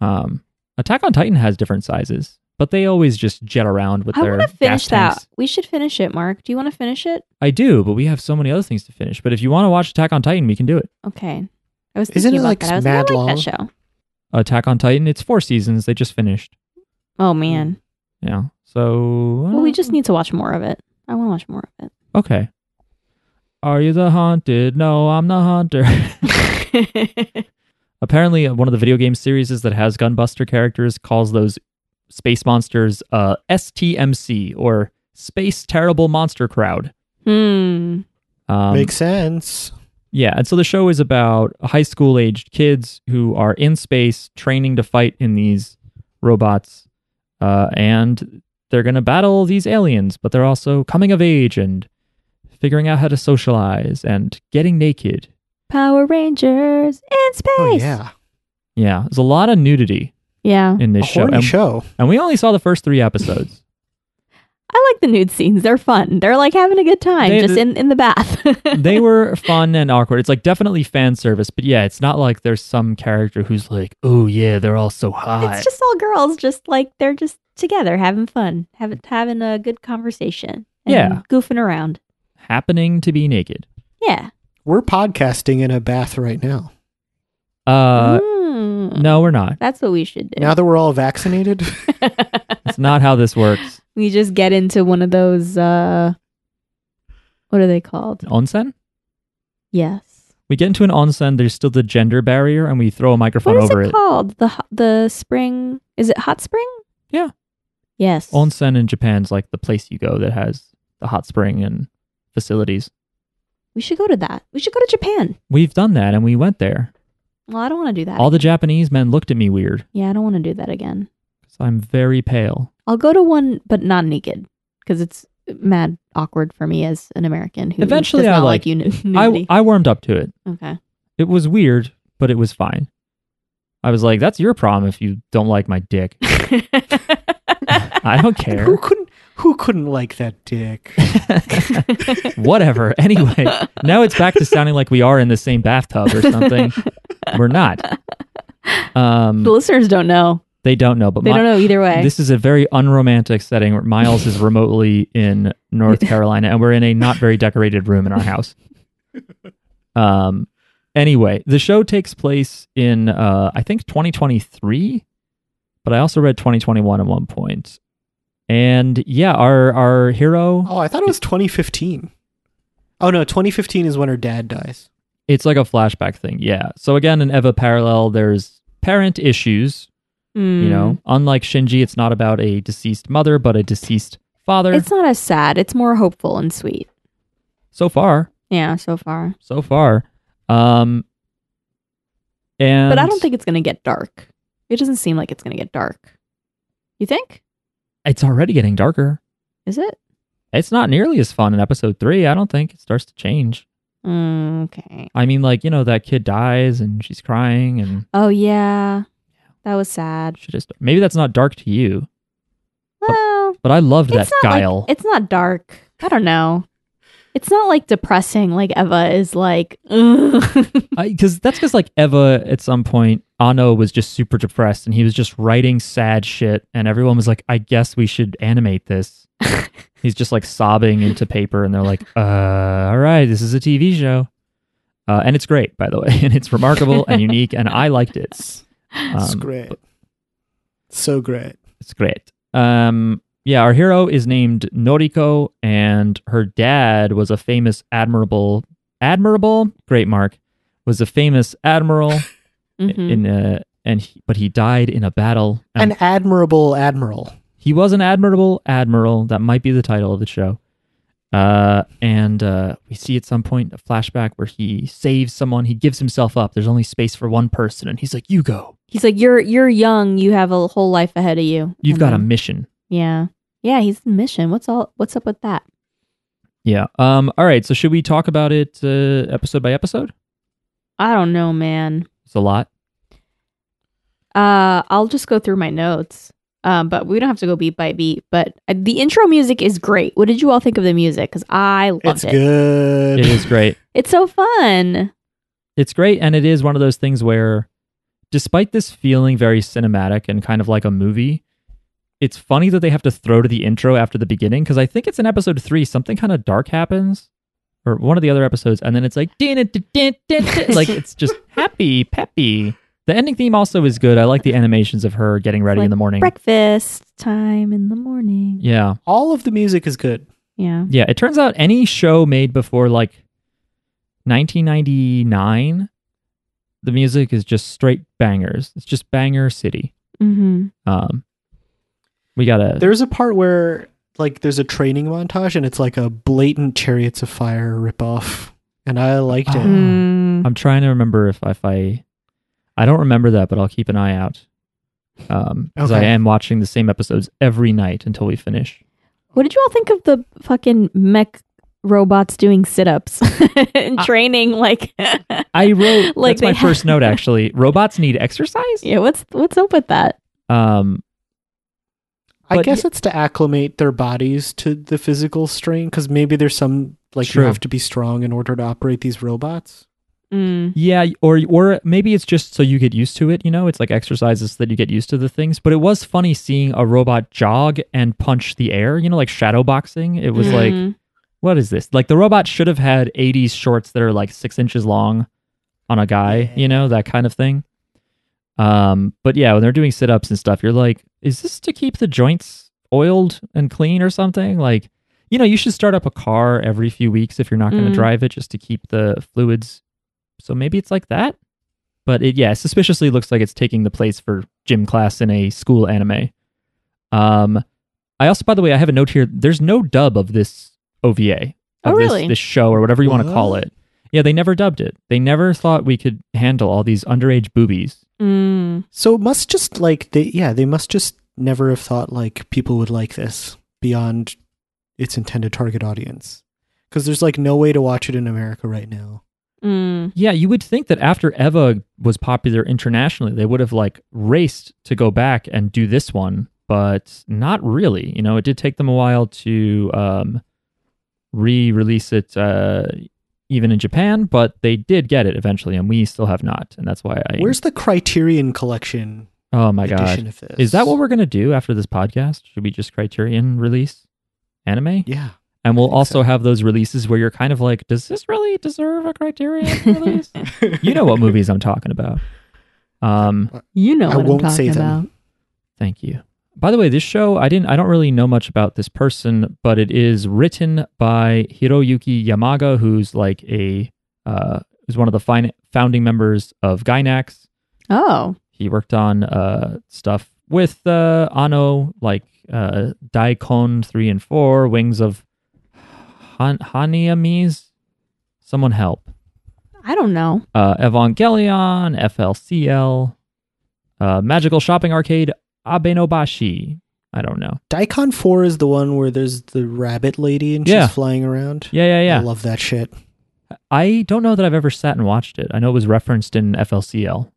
Um, Attack on Titan has different sizes, but they always just jet around with I their I want to finish gas that. tanks. We should finish it, Mark. Do you want to finish it? I do, but we have so many other things to finish. But if you want to watch Attack on Titan, we can do it. Okay. I was Isn't thinking it, about like, that. I was mad like, like that show. Attack on Titan, it's four seasons. They just finished. Oh man. Yeah. So Well, we just need to watch more of it. I want to watch more of it. okay. Are you the haunted? No, I'm the hunter. Apparently, uh, one of the video game series that has Gunbuster characters calls those space monsters uh, STMC or Space Terrible Monster Crowd. hmm. Um, Makes sense. yeah, and so the show is about high school aged kids who are in space training to fight in these robots, uh, and they're going to battle these aliens, but they're also coming of age and figuring out how to socialize and getting naked. Power Rangers in space. Oh yeah, Yeah, there's a lot of nudity Yeah. in a this show. horny And, show. and we only saw the first three episodes. I like the nude scenes. They're fun. They're like having a good time They- just in, in the bath. they were fun and awkward. It's like definitely fan service, but yeah, it's not like there's some character who's like, oh yeah, they're all so hot. It's just all girls, just like they're just together having fun, having having a good conversation. and Yeah. goofing around. happening to be naked. Yeah. We're podcasting in a bath right now. Uh, Mm. No, we're not. That's what we should do. Now that we're all vaccinated, It's not how this works. we just get into one of those. uh What are they called? Onsen? Yes. We get into an onsen. There's still the gender barrier, and we throw a microphone What is over it, it. called? The ho- the spring? Is it hot spring? Yeah. Yes. Onsen in Japan's like the place you go that has the hot spring and facilities. we should go to that. We should go to Japan. We've done that, and we went there. Well, I don't want to do that. All the Japanese men looked at me weird yeah, I don't want to do that again. because I'm very pale. I'll go to one, but not naked, because it's mad awkward for me as an American who Eventually, does I not like- like you nu- I, nudity. I warmed up to it. okay. It was weird, but it was fine. I was like, that's your problem if you don't like my dick. I don't care. who couldn't who couldn't like that dick? Whatever. Anyway, now it's back to sounding like we are in the same bathtub or something. We're not. Um, the listeners don't know. they don't know, but They my- don't know either way. this is a very unromantic setting where Miles is remotely in North Carolina and we're in a not very decorated room in our house. Um anyway, the show takes place in uh I think 2023, but I also read 2021 at one point. And yeah, our our hero, Oh, I thought it was 2015. Oh no, 2015 is when her dad dies. it's like a flashback thing. Yeah. So again, in Eva parallel, there's parent issues, Mm. you know. Unlike Shinji, it's not about a deceased mother, but a deceased father. it's not as sad. It's more hopeful and sweet. so far. Yeah, so far. so far. Um, and but I don't think it's going to get dark. It doesn't seem like it's going to get dark. You think? It's already getting darker. Is it? It's not nearly as fun in episode three. I don't think it starts to change. Mm, okay. I mean, like you know, that kid dies and she's crying, and Oh yeah, that was sad. just maybe that's not dark to you, Well, but I loved that not like- it's not dark. I don't know. It's not like depressing. Like Eva is like. because that's because like Eva at some point Anno was just super depressed and he was just writing sad shit and everyone was like I guess we should animate this. He's just like sobbing into paper and they're like uh all right this is a TV show. Uh, and it's great by the way and it's remarkable and unique and I liked it. It's Um, great. So great. It's great. Um, yeah, our hero is named Noriko, and her dad was a famous admirable, admirable, great mark, was a famous admiral Mhm. in uh and he, but he died in a battle. And An admirable admiral. he was an admirable admiral. That might be the title of the show. Uh, and uh, we see at some point a flashback where he saves someone. He gives himself up. There's only space for one person, and he's like, "You go. He's like, you're you're young. You have a whole life ahead of you. You've And got a mission." Yeah, yeah. He's the mission. What's all? What's up with that? Yeah. Um. All right. So should we talk about it uh, episode by episode? I don't know, man. It's a lot. Uh, I'll just go through my notes. Um, but we don't have to go beat by beat. But uh, the intro music is great. What did you all think of the music? Because I loved It's it. good. It is great. It's so fun. It's great, and it is one of those things where, despite this feeling very cinematic and kind of like a movie, it's funny that they have to throw to the intro after the beginning because I think it's in episode three something kind of dark happens, or one of the other episodes, and then it's like like it's just happy peppy. The ending theme also is good. I like the animations of her getting ready like in the morning. Breakfast time in the morning. Yeah, All of the music is good. Yeah. yeah. It turns out any show made before like 1999, the music is just straight bangers. It's just banger city. Mm-hmm. Um, we gotta. There's a part where like there's a training montage and it's like a blatant Chariots of Fire ripoff, and I liked it. Mm. I'm trying to remember if if I, I don't remember that, but I'll keep an eye out. Um, because I am watching the same episodes every night until we finish. What did you all think of the fucking mech robots doing sit-ups and I- training? Like, I wrote Like that's my they first note actually. Robots need exercise. yeah. What's what's up with that? Um, I But guess it's to acclimate their bodies to the physical strain because maybe there's some like True. you have to be strong in order to operate these robots. Mm. yeah, or or maybe it's just so you get used to it. You know, it's like exercises so that you get used to the things. But it was funny seeing a robot jog and punch the air. You know, like shadow boxing. It was like Mhm. what is this? Like the robot should have had 80s shorts that are like six inches long on a guy, you know, that kind of thing. Um, but yeah, when they're doing sit ups and stuff, you're like, is this to keep the joints oiled and clean or something? Like, you know, you should start up a car every few weeks if you're not going to Mm. drive it just to keep the fluids. So maybe it's like that. But it, yeah, suspiciously looks like it's taking the place for gym class in a school anime. Um, I also, by the way, I have a note here. There's no dub of this OVA Oh, of this, really? this show or whatever you want to call it. Yeah, they never dubbed it. They never thought we could handle all these underage boobies. Mm. So it must just like they yeah they must just never have thought like people would like this beyond its intended target audience because there's like no way to watch it in America right now. Mm. Yeah, you would think that after Eva was popular internationally, they would have like raced to go back and do this one, but not really. You know, it did take them a while to um, re-release it, uh, even in Japan, but they did get it eventually, and we still have not, and that's why I. Where's the Criterion Collection Oh my god! of this? Is that what we're gonna do after this podcast? Should we just Criterion release anime? Yeah. And we'll also so. have those releases where you're kind of like, does this really deserve a Criterion release? you know what movies I'm talking about. Um, You know I what won't I'm say talking them. about. thank you. By the way, this show I didn't I don't really know much about this person, but it is written by Hiroyuki Yamaga, who's like a uh who's one of the fin- founding members of Gainax. Oh. He worked on uh stuff with uh Anno, like uh Daicon three and four, Wings of Han- Honneamise. Someone help. I don't know. uh, Evangelion, FLCL, uh, Magical Shopping Arcade, Abenobashi. I don't know. Daicon 4 is the one where there's the rabbit lady and she's Yeah. flying around. Yeah, yeah, yeah. I love that shit. I don't know that I've ever sat and watched it. I know it was referenced in FLCL,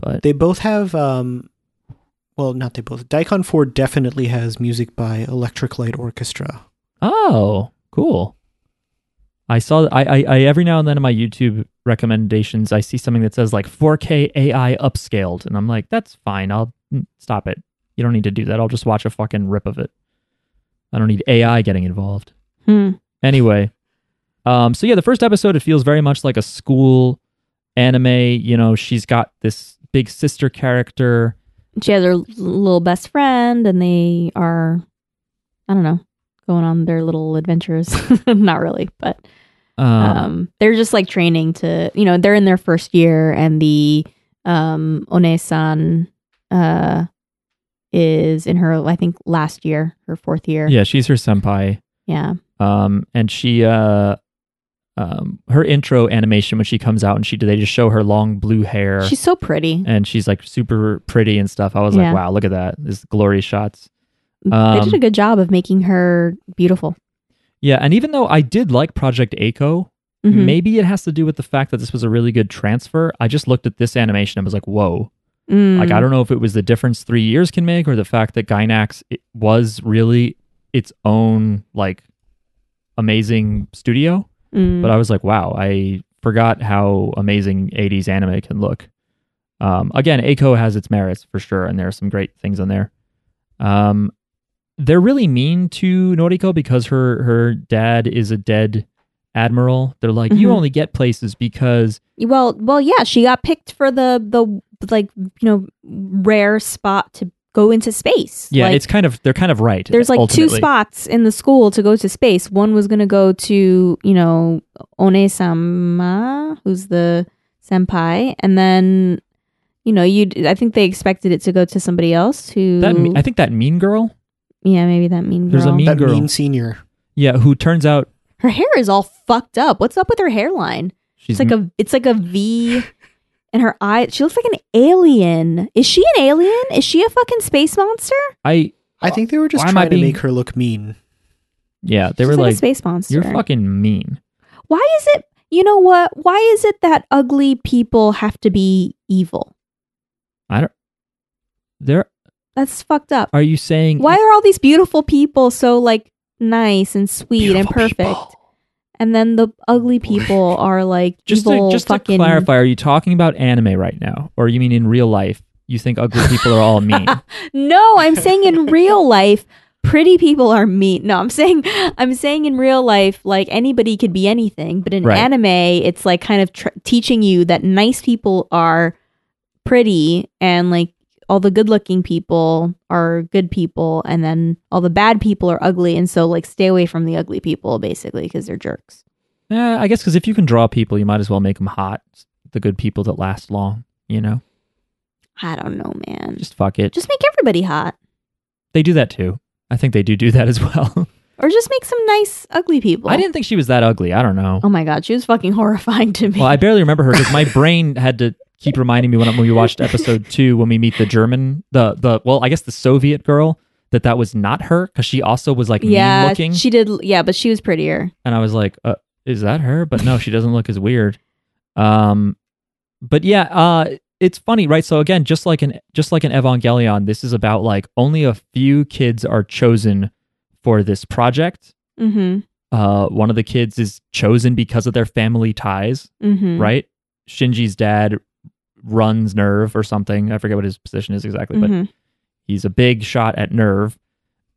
but They both have, um, well, not they both. Daicon 4 definitely has music by Electric Light Orchestra. oh, cool. I saw. I, I I every now and then in my YouTube recommendations, I see something that says like 4K AI upscaled, and I'm like, that's fine. I'll stop it. You don't need to do that. I'll just watch a fucking rip of it. I don't need AI getting involved. Hmm. Anyway, um, so yeah, the first episode it feels very much like a school anime. You know, she's got this big sister character. She has her little best friend, and they are, I don't know, going on their little adventures. Not really, but Um, um, they're just like training to, you know, they're in their first year, and the um, Onee-san uh, is in her, I think, last year, her fourth year. yeah, she's her senpai. Yeah. Um, and she, uh, um, her intro animation when she comes out and she they just show her long blue hair She's so pretty. and she's like super pretty and stuff. I was Yeah. like, wow, look at that, this glory shots. they um, did a good job of making her beautiful. Yeah, and even though I did like Project A-ko, Mhm. maybe it has to do with the fact that this was a really good transfer. I just looked at this animation and was like, whoa. Mm. Like I don't know if it was the difference three years can make or the fact that Gainax it was really its own like amazing studio. Mm. But I was like, wow, I forgot how amazing 80s anime can look. Um, again, A-ko has its merits for sure, and there are some great things on there. Um, they're really mean to Noriko because her her dad is a dead admiral. They're like, you Mhm. only get places because Well, well, yeah, she got picked for the the like you know rare spot to go into space. yeah, Like, it's kind of they're kind of right. there's like two spots in the school to go to space. One was going to go to you know Onee-sama, who's the senpai, and then you know you. I think they expected it to go to somebody else who. That me- I think that mean girl, yeah, maybe that mean girl. There's a mean that girl. mean senior. yeah, who turns out her hair is all fucked up. What's up with her hairline? she's It's like a it's like a V and her eyes. she looks like an alien. Is she an alien? Is she a fucking space monster? I I think they were just Why am I trying to being- make her look mean. yeah, they She's were like, a like, space monster. you're fucking mean. Why is it you know what? Why is it that ugly people have to be evil? I don't. There That's fucked up. are you saying Why are all these beautiful people so like nice and sweet and Beautiful perfect? people. And then the ugly oh, people are like just evil to, just fucking to clarify? Are you talking about anime right now, or you mean in real life? You think ugly people are all mean? No, I'm saying in real life, pretty people are mean. No, I'm saying I'm saying in real life, like anybody could be anything, but in Right. anime, it's like kind of tr- teaching you that nice people are pretty and like all the good-looking people are good people and then all the bad people are ugly and so like stay away from the ugly people basically because they're jerks. yeah I guess because if you can draw people, you might as well make them hot. The good people that last long. You know, I don't know, man. just fuck it. Just make everybody hot they do that too. I think they do do that as well. or just make some nice ugly people. I didn't think she was that ugly. I don't know. Oh my god, she was fucking horrifying to me. Well, I barely remember her because my brain had to keep reminding me when, when we watched episode two when we meet the German, the the well, I guess the Soviet girl that that was not her because she also was like mean yeah, looking, she did. Yeah, but she was prettier. and I was like, uh, is that her? But no, she doesn't look as weird. Um, but yeah, uh, it's funny, right? So again, just like an just like an Evangelion, this is about like only a few kids are chosen for this project. Mm-hmm. Uh, one of the kids is chosen because of their family ties. Mm-hmm. right? Shinji's dad runs NERV or something. I forget what his position is exactly, but Mhm. he's a big shot at NERV.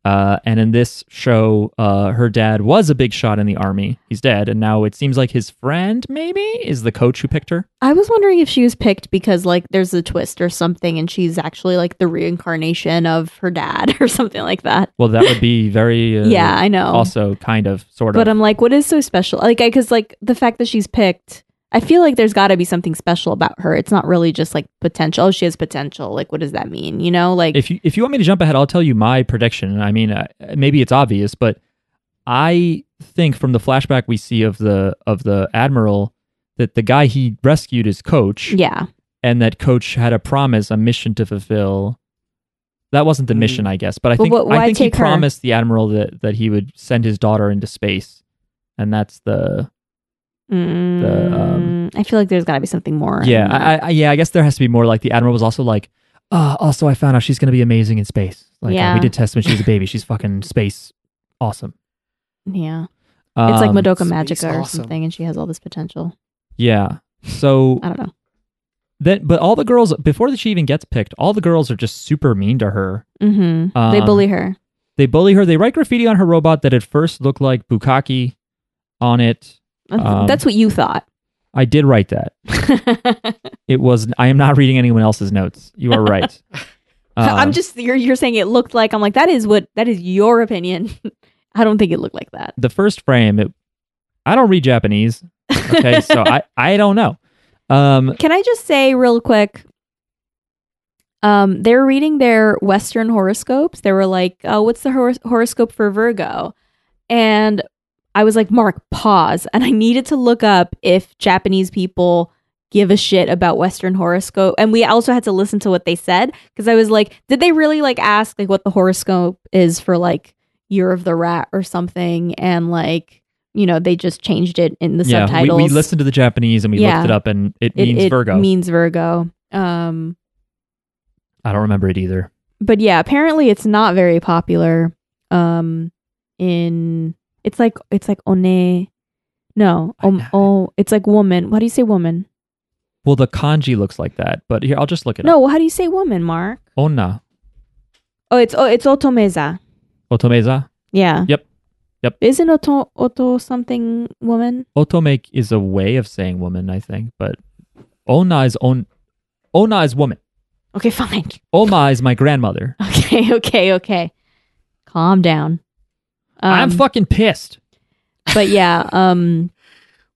Uh, and in this show, uh, her dad was a big shot in the army. He's dead, and now it seems like his friend maybe is the coach who picked her. I was wondering if she was picked because like there's a twist or something, and she's actually like the reincarnation of her dad or something like that. Well, that would be very uh, yeah, I know. also kind of sort of. but. I'm like, what is so special? Like, because like the fact that she's picked, I feel like there's got to be something special about her. It's not really just like potential. Oh, she has potential. Like, what does that mean? You know, like if you if you want me to jump ahead, I'll tell you my prediction. I mean, uh, maybe it's obvious, but I think from the flashback we see of the of the admiral that the guy he rescued is coach. yeah, and that coach had a promise, a mission to fulfill. That wasn't the Mm. mission, I guess, but I think I think he her? promised the admiral that that he would send his daughter into space, and that's the Mm, I feel like there's got to be something more. Yeah. I, I, yeah, I guess there has to be more. Like the admiral was also like, uh, also I found out she's gonna be amazing in space. Like uh, we did test when she was a baby. She's fucking space awesome. yeah. It's like Um, Madoka space Magica or awesome. something, and she has all this potential. Yeah. So I don't know. then, but all the girls before that she even gets picked, all the girls are just super mean to her. hmm they Um, bully her. They bully her. They write graffiti on her robot that at first looked like bukkake on it. Um, That's what you thought. I did write that. It was. I am not reading anyone else's notes. You are right. I'm Um, just you're you're saying it looked like. I'm like that is what that is your opinion. I don't think it looked like that. the first frame. It, I don't read Japanese. Okay, so I I don't know. Um, Can I just say real quick? Um, they're reading their Western horoscopes. They were like, "Oh, what's the hor- horoscope for Virgo?" And I was like, "Mark, pause." And I needed to look up if Japanese people give a shit about Western horoscope. And we also had to listen to what they said because I was like, "Did they really like ask like what the horoscope is for like Year of the Rat or something?" And like, you know, they just changed it in the yeah, we, subtitles. we listened to the Japanese and we Yeah. looked it up, and it, it, means it Virgo. means Virgo. Um, I don't remember it either. but yeah, apparently it's not very popular. Um, in it's like it's like one. No, um, I- oh, it's like woman. How do you say woman? Well, the kanji looks like that, but here I'll just look it up. No, how do you say woman, Mark? Onna Oh, it's oh, it's otomeza. otomeza. Yeah. Yep. Yep. Isn't oto oto something woman? Otome is a way of saying woman, I think, but onna is on. Onna is woman. Okay, fine. Oma is my grandmother. Okay, okay, okay. Calm down. Um, I'm fucking pissed. but yeah, um,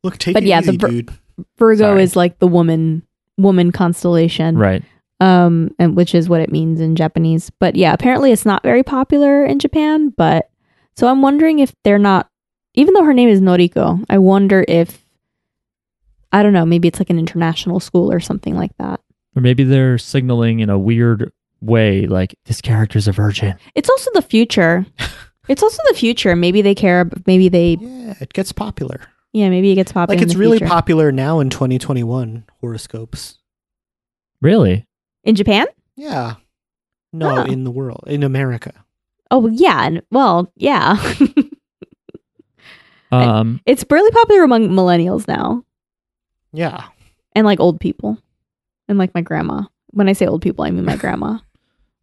Look, take But it yeah, the easy, ver- dude. Virgo Sorry. is like the woman woman constellation. Right. um and which is what it means in japanese but yeah apparently it's not very popular in japan but so i'm wondering if they're not even though her name is noriko i wonder if i don't know maybe it's like an international school or something like that Or maybe they're signaling in a weird way, like this character's a virgin. it's also the future it's also the future maybe they care maybe they Yeah, it gets popular. yeah maybe it gets popular Like in it's the really future. popular now in 2021 horoscopes. Really? in japan Yeah. No, Oh. in the world, in America. oh yeah and well yeah Um, it's really popular among millennials now Yeah. and like old people and like my grandma when i say old people i mean my grandma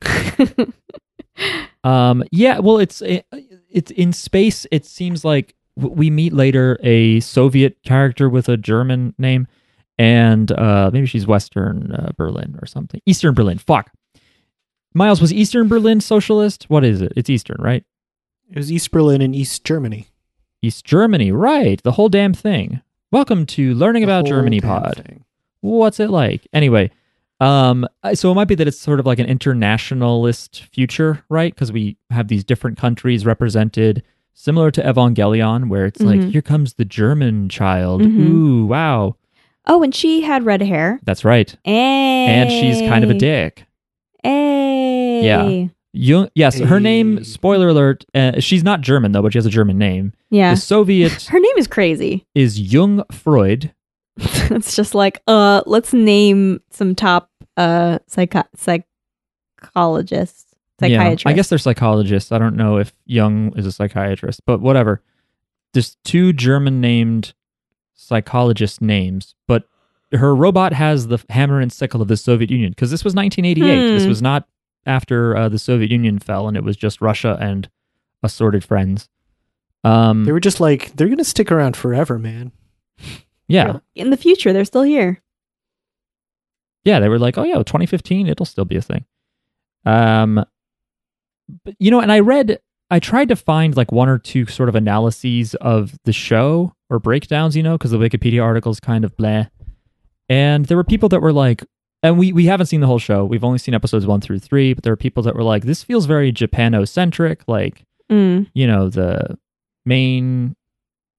um, yeah. Well, it's it, it's in space. It seems like we meet later a Soviet character with a German name, and uh, maybe she's Western uh, Berlin or something. Eastern Berlin. Fuck. Miles was Eastern Berlin socialist. What is it? It's Eastern, right? It was East Berlin and East Germany. East Germany, right? The whole damn thing. Welcome to learning The about Germany pod. thing. what's it like anyway um so it might be that it's sort of like an internationalist future right because we have these different countries represented similar to evangelion where it's like Mhm. here comes the german child Mhm. ooh wow oh and she had red hair that's right and and she's kind of a dick Hey. Yeah. Jung, yes her name spoiler alert uh, she's not german though but she has a german name Yeah. the soviet Her name is crazy. is jung freud it's just like, uh, let's name some top uh psycho- psychologists, psychiatrists. Yeah, I guess they're psychologists. I don't know if Jung is a psychiatrist, but whatever. There's two German named psychologist names, but her robot has the hammer and sickle of the Soviet Union because this was 1988. This Hmm. was not after uh, the Soviet Union fell and it was just Russia and assorted friends. Um, They were just like, they're going to stick around forever, man. yeah, in the future they're still here. Yeah, they were like, oh yeah, 2015, it'll still be a thing. Um, but you know, and I read, I tried to find like one or two sort of analyses of the show or breakdowns, you know, because the Wikipedia article is kind of bleh. And there were people that were like, and we we haven't seen the whole show. We've only seen episodes one through three, but there were people that were like, this feels very Japanocentric, like Mm. you know the main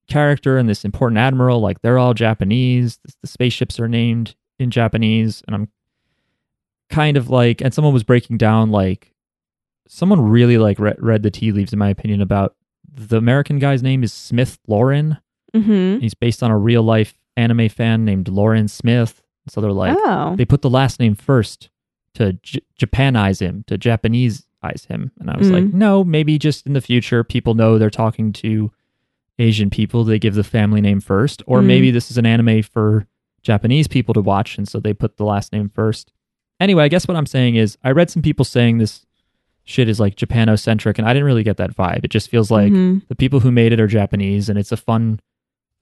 character and this important admiral like they're all japanese the, the spaceships are named in japanese and i'm kind of like and someone was breaking down like someone really like re- read the tea leaves in my opinion about the american guy's name is Smith Toren Mm-hmm. He's based on a real life anime fan named Toren Smith. So they're like, oh. they put the last name first to J- Japanize him, to Japaneseize him. And I was Mm. like, no, maybe just in the future, people know they're talking to Asian people. They give the family name first. Or Mm. maybe this is an anime for Japanese people to watch. And so they put the last name first. Anyway, I guess what I'm saying is, I read some people saying this shit is like Japanocentric, and I didn't really get that vibe. It just feels like Mhm. the people who made it are Japanese, and it's a fun,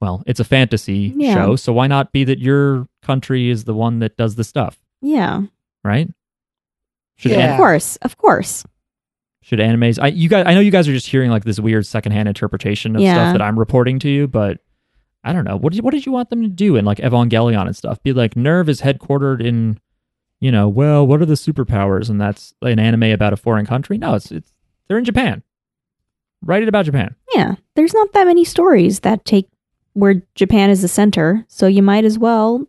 well, it's a fantasy Yeah. show. So why not be that your country is the one that does the stuff, Yeah. right? Should Yeah. Of course. Of course. should animes? I you guys, I know you guys are just hearing like this weird secondhand interpretation of Yeah. stuff that I'm reporting to you, but I don't know. What did you, what did you want them to do in like Evangelion and stuff? Be like NERV is headquartered in, you know, well, what are the superpowers? And that's an anime about a foreign country. No, it's it's they're in Japan. Write it about Japan. Yeah. There's not that many stories that take where Japan is the center, so you might as well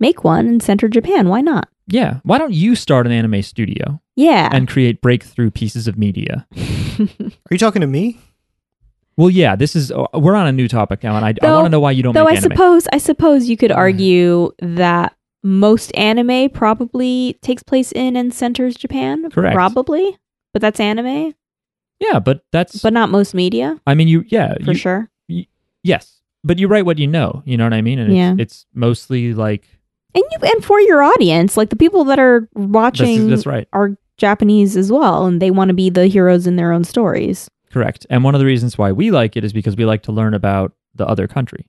make one and center Japan. Why not? Yeah. Why don't you start an anime studio Yeah. and create breakthrough pieces of media? Are you talking to me? Well, yeah, this is uh, we're on a new topic now, and I, I want to know why you don't Though I anime. suppose I suppose you could argue that most anime probably takes place in and centers Japan. Correct. Probably. But that's anime. yeah, but that's But not most media, I mean, you yeah, for you, sure. yes, but you write what you know. You know what I mean? And Yeah. it's, it's mostly like And you and for your audience, like the people that are that's, watching that's right, are Japanese as well, and they want to be the heroes in their own stories. Correct. And one of the reasons why we like it is because we like to learn about the other country.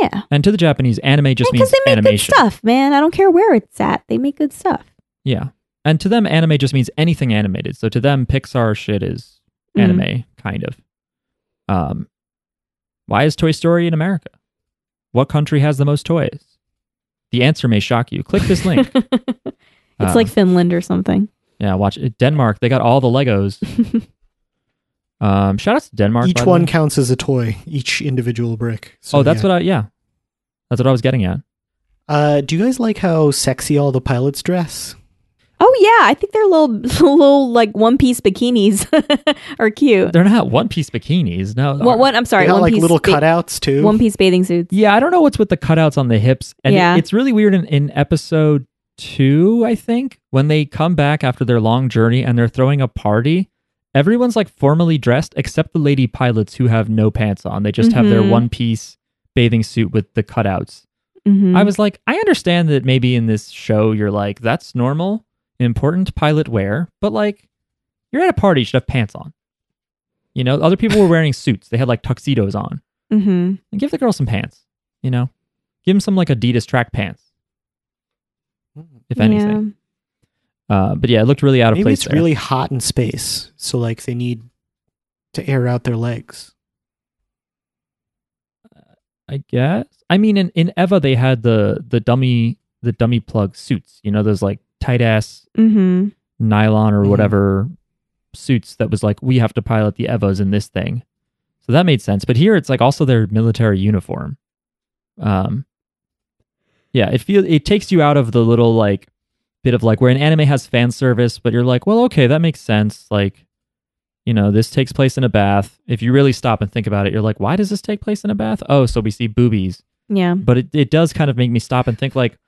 Yeah. And to the Japanese, anime just Because means they make animation. good stuff, man. I don't care where it's at. They make good stuff. Yeah, and to them, anime just means anything animated. So to them, Pixar shit is Mhm. anime, kind of. Um, why is Toy Story in America? What country has the most toys? The answer may shock you. Click this link. it's Uh, like Finland or something. yeah, watch it. Denmark. They got all the Legos. um, shout out to Denmark. Each one counts as a toy, each individual brick. So, oh, that's yeah. what I. Yeah, that's what I was getting at. Uh, do you guys like how sexy all the pilots dress? Oh yeah, I think their little little like one piece bikinis are cute. They're not one piece bikinis. No. What? What? I'm sorry. they got one like piece little ba- cutouts too. One piece bathing suits. Yeah, I don't know what's with the cutouts on the hips. And it- Yeah. it's really weird in, in episode two, I think, when they come back after their long journey and they're throwing a party. Everyone's like formally dressed except the lady pilots who have no pants on. They just have their Mhm. one piece bathing suit with the cutouts. Mhm. I was like, I understand that maybe in this show you're like, that's normal, important pilot wear, but like, you're at a party, you should have pants on. You know, other people were wearing suits. They had like tuxedos on. Mhm. And give the girl some pants, you know? Give him some like Adidas track pants, if anything. Uh, but yeah, it looked really out of Maybe place. it's there. really hot in space, so like they need to air out their legs. I guess. I mean, in, in Eva, they had the the dummy the dummy plug suits. You know, those like tight ass Yeah. Mhm. nylon or Mhm. whatever suits that was like we have to pilot the Evas in this thing. So that made sense. But here it's like also their military uniform. Um Yeah, it feels it takes you out of the little like bit of like where an anime has fan service, but you're like, well, okay, that makes sense. Like, you know, this takes place in a bath. If you really stop and think about it, you're like, why does this take place in a bath? Oh, so we see boobies. Yeah. But it, it does kind of make me stop and think like,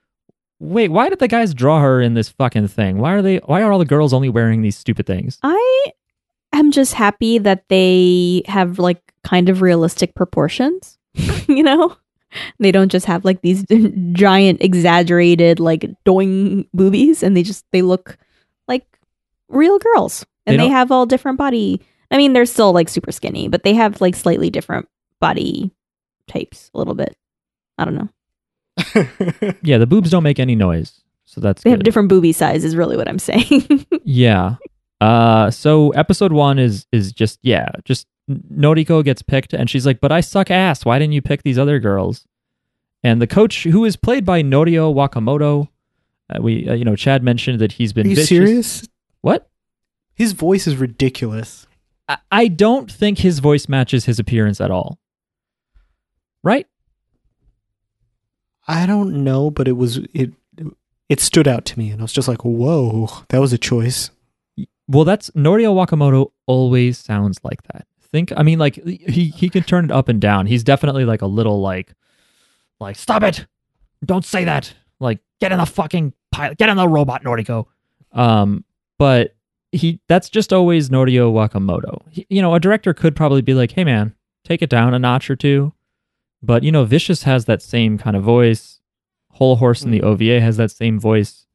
wait, why did the guys draw her in this fucking thing? Why are they why are all the girls only wearing these stupid things? I am just happy that they have like kind of realistic proportions. you know, they don't just have like these giant, exaggerated, like doing boobies, and they just they look like real girls, and They they, have all different body. I mean, they're still like super skinny, but they have like slightly different body types a little bit. I don't know. Yeah, the boobs don't make any noise. So that's They good. have different booby size, is really what I'm saying. Yeah. Uh so episode 1 is is just yeah, just Noriko gets picked and she's like, "But I suck ass. Why didn't you pick these other girls?" And the coach who is played by Norio Wakamoto, uh, we uh, you know, Chad mentioned that he's been Are you vicious. serious? What? His voice is ridiculous. I, I don't think his voice matches his appearance at all. Right? I don't know, but it was it. It stood out to me, and I was just like, "Whoa, that was a choice." Well, that's Norio Wakamoto always sounds like that. Think. I mean, like he he can turn it up and down. He's definitely like a little like like stop it, don't say that. Like get in the fucking pilot, get in the robot, Noriko. Um, but he that's just always Norio Wakamoto. He, you know, a director could probably be like, hey man, take it down a notch or two. But you know, Vicious has that same kind of voice. Hol Horse in the OVA has that same voice.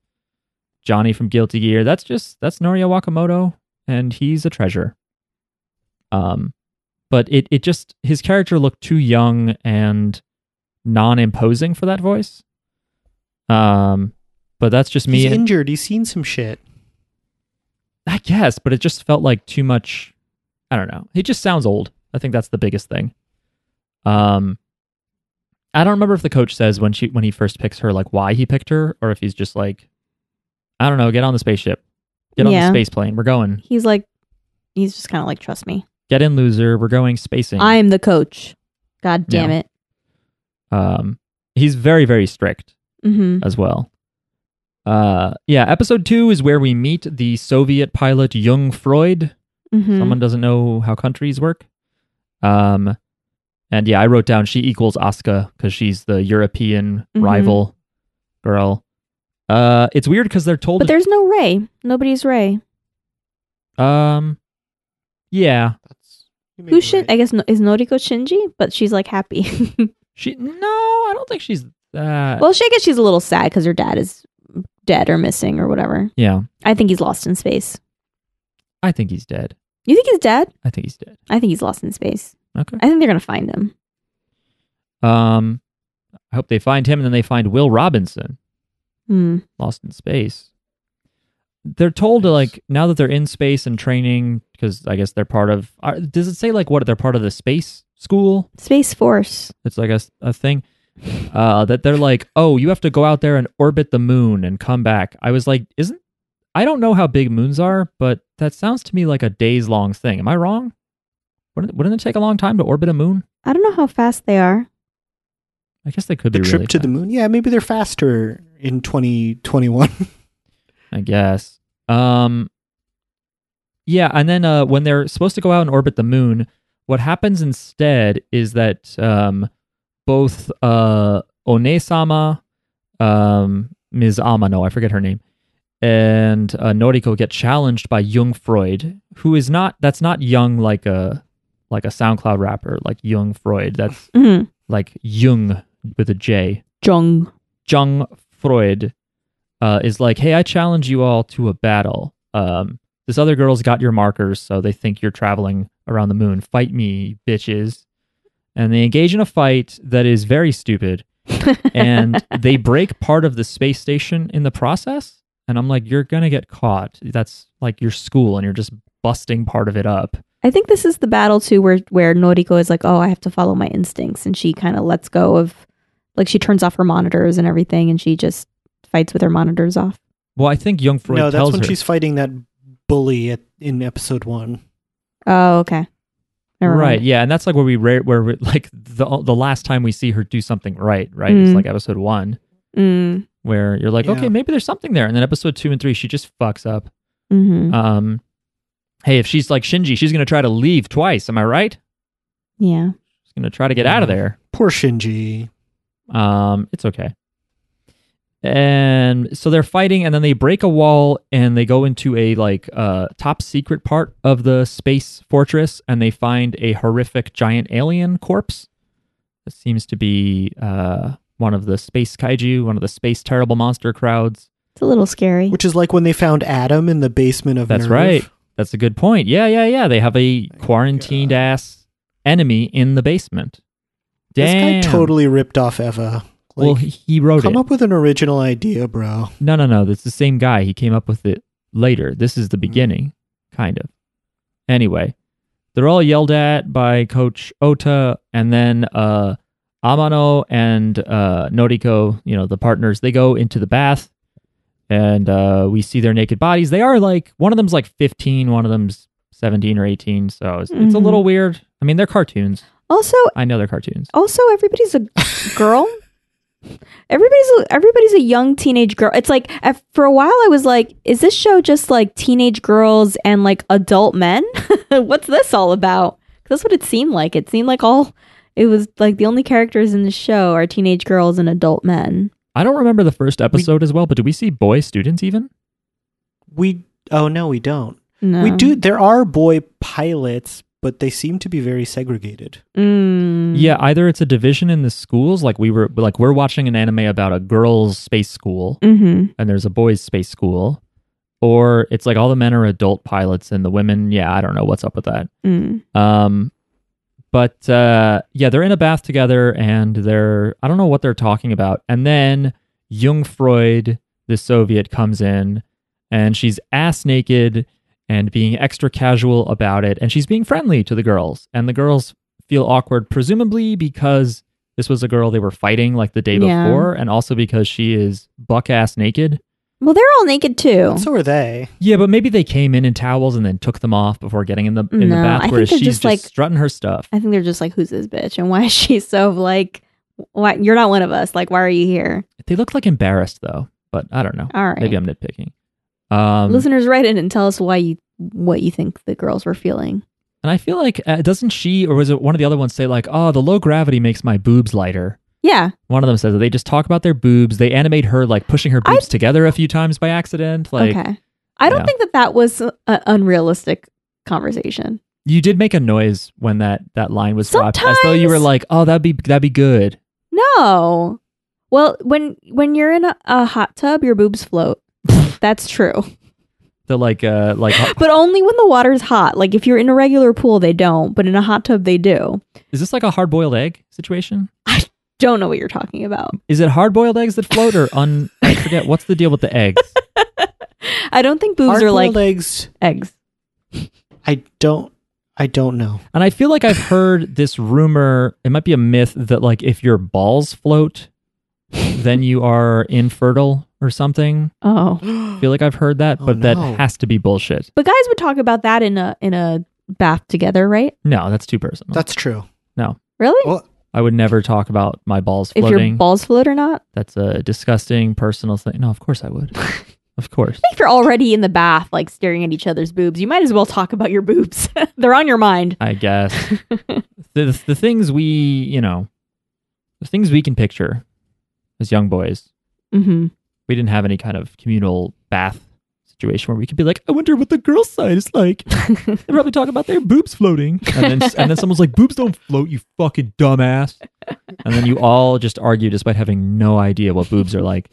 Johnny from Guilty Gear. That's just that's Norio Wakamoto, and he's a treasure. Um, but it it just his character looked too young and non-imposing for that voice. Um, but that's just me. He's injured. He's seen some shit. I guess, but it just felt like too much. I don't know. He just sounds old. I think that's the biggest thing. Um, I don't remember if the coach says when she when he first picks her like why he picked her, or if he's just like, I don't know, get on the spaceship, get on the space plane, we're going. He's like, he's just kind of like, trust me. Get in, loser, we're going spacing. I'm the coach. God damn it. um, he's very very strict Mm-hmm. as well. Uh, yeah, episode two is where we meet the Soviet pilot Jung Freud. Mm-hmm. Someone doesn't know how countries work. Um, and yeah, I wrote down she equals Asuka because she's the European Mhm. rival girl. Uh, it's weird because they're told. But there's no Ray. Nobody's Ray. um, yeah, Who should? right. I guess is Noriko Shinji, but she's like happy. she. No, I don't think she's that. well, she I guess she's a little sad because her dad is dead or missing or whatever. yeah, I think he's lost in space. I think he's dead. You think he's dead? I think he's dead. I think he's lost in space. Okay. I think they're gonna find him. Um, I hope they find him and then they find Will Robinson. Hmm. Lost in Space. They're told to like now that they're in space and training because I guess they're part of. Are, does it say like what they're part of the space school? Space Force. It's like a, a thing. Uh, that they're like, oh, you have to go out there and orbit the moon and come back. I was like, isn't? I don't know how big moons are, but that sounds to me like a days long thing. Am I wrong? Wouldn't, wouldn't it take a long time to orbit a moon? I don't know how fast they are. I guess they could the be trip really to the moon? Yeah, maybe they're faster in 2021. I guess. Um Yeah, and then uh when they're supposed to go out and orbit the moon, what happens instead is that um both uh Onee-sama, um Ms. Amano, I forget her name, and uh, Noriko get challenged by Jung Freud, who is not that's not young like a like a SoundCloud rapper like Jung Freud. That's hmm like Jung with a J. Jung. Jung Freud uh, is like, "Hey, I challenge you all to a battle. Um, this other girl's got your markers, so they think you're traveling around the moon. Fight me, bitches!" And they engage in a fight that is very stupid, and they break part of the space station in the process. And I'm like, "You're gonna get caught. That's like your school, and you're just busting part of it up." I think this is the battle too, where where Noriko is like, "Oh, I have to follow my instincts," and she kind of lets go of, like, she turns off her monitors and everything, and she just fights with her monitors off. Well, I think Jung Freud no, that's tells when her. she's fighting that bully at, in episode one. Oh, okay. Never mind. right yeah and that's like where we rare where we, like the the last time we see her do something right right it's Mm. like episode one Mm, where you're like Yeah. okay maybe there's something there and then episode two and three she just fucks up hmm um hey if she's like shinji she's gonna try to leave twice am i right Yeah. she's gonna try to get out of there Poor Shinji. um it's okay and so they're fighting and then they break a wall and they go into a like uh top secret part of the space fortress and they find a horrific giant alien corpse that seems to be uh one of the space kaiju one of the space terrible monster crowds It's a little scary. Which is like when they found Adam in the basement of That's NERV. right. that's a good point yeah yeah yeah they have a quarantined ass enemy in the basement damn This guy totally ripped off Eva. Like, well he, he wrote come it Come up with an original idea, bro. No, no, no. That's the same guy. He came up with it later. This is the Hmm. beginning, kind of. Anyway, they're all yelled at by Coach Ota, and then uh, Amano and uh, Noriko, you know, the partners, they go into the bath, and uh, we see their naked bodies. They are like one of them's like 15, one of them's 17 or 18. So it's, it's a Mhm. little weird. I mean, they're cartoons. Also, I know they're cartoons. also everybody's a girl. Everybody's a, everybody's a young teenage girl. It's like at, for a while I was like, is this show just like teenage girls and like adult men? What's this all about? Because that's what it seemed like. It seemed like all it was like the only characters in the show are teenage girls and adult men. I don't remember the first episode as well, but do we see boy students even? We oh no, we don't. No. We do. There are boy pilots, but they seem to be very segregated. Mm. Yeah, either it's a division in the schools, like we were like we're watching an anime about a girls' space school Mm-hmm. and there's a boys' space school, or it's like all the men are adult pilots and the women, yeah, I don't know what's up with that. Mm. Um, but uh, yeah, they're in a bath together, and they're I don't know what they're talking about. And then Jung Freud, the Soviet, comes in, and she's ass naked and being extra casual about it, and she's being friendly to the girls, and the girls feel awkward, presumably because this was a girl they were fighting like the day Yeah. before, and also because she is buck ass naked. Well, they're all naked too. So are they. Yeah, but maybe they came in in towels and then took them off before getting in the in the No, I bath, think whereas they're she's just, just, like- strutting her stuff. I think they're just like, who's this bitch, and why is she so like, why you're not one of us? Like, why are you here? They look like embarrassed though, but I don't know. All right, Maybe I'm nitpicking. Um, listeners, write in and tell us why you what you think the girls were feeling. and I feel like uh, doesn't she or was it one of the other ones say like, "Oh, the low gravity makes my boobs lighter." Yeah, One of them says that they just talk about their boobs. They animate her like pushing her I- boobs together a few times by accident. Like okay. I don't yeah. think that that was an unrealistic conversation. you did make a noise when that that line was dropped, as though you were like, "Oh, that'd be that'd be good." No. Well, when when you're in a, a hot tub, your boobs float. That's true. The like uh like But only when the water's hot. Like if you're in a regular pool, they don't, but in a hot tub, they do. is this like a hard boiled egg situation? I don't know what you're talking about. Is it hard boiled eggs that float or un? I forget what's the deal with the eggs. I don't think boobs are like Hard-boiled eggs. eggs. I don't. I don't know. And I feel like I've heard this rumor, it might be a myth that like if your balls float, then you are infertile or something. Oh. I feel like I've heard that, Oh, but that no. has to be bullshit. But guys would talk about that in a in a bath together, right? No, that's too personal. That's true. No, really? Well, I would never talk about my balls if floating. your balls float or not? that's a disgusting personal thing. No, of course I would. of course. If you're already in the bath, like staring at each other's boobs, you might as well talk about your boobs. They're on your mind. I guess. the the things we, you know, the things we can picture as young boys hmm we didn't have any kind of communal bath situation where we could be like, I wonder what the girl side is like. they probably talk about their boobs floating, and then and then someone's like, boobs don't float, you fucking dumbass. And then you all just argue despite having no idea what boobs are like.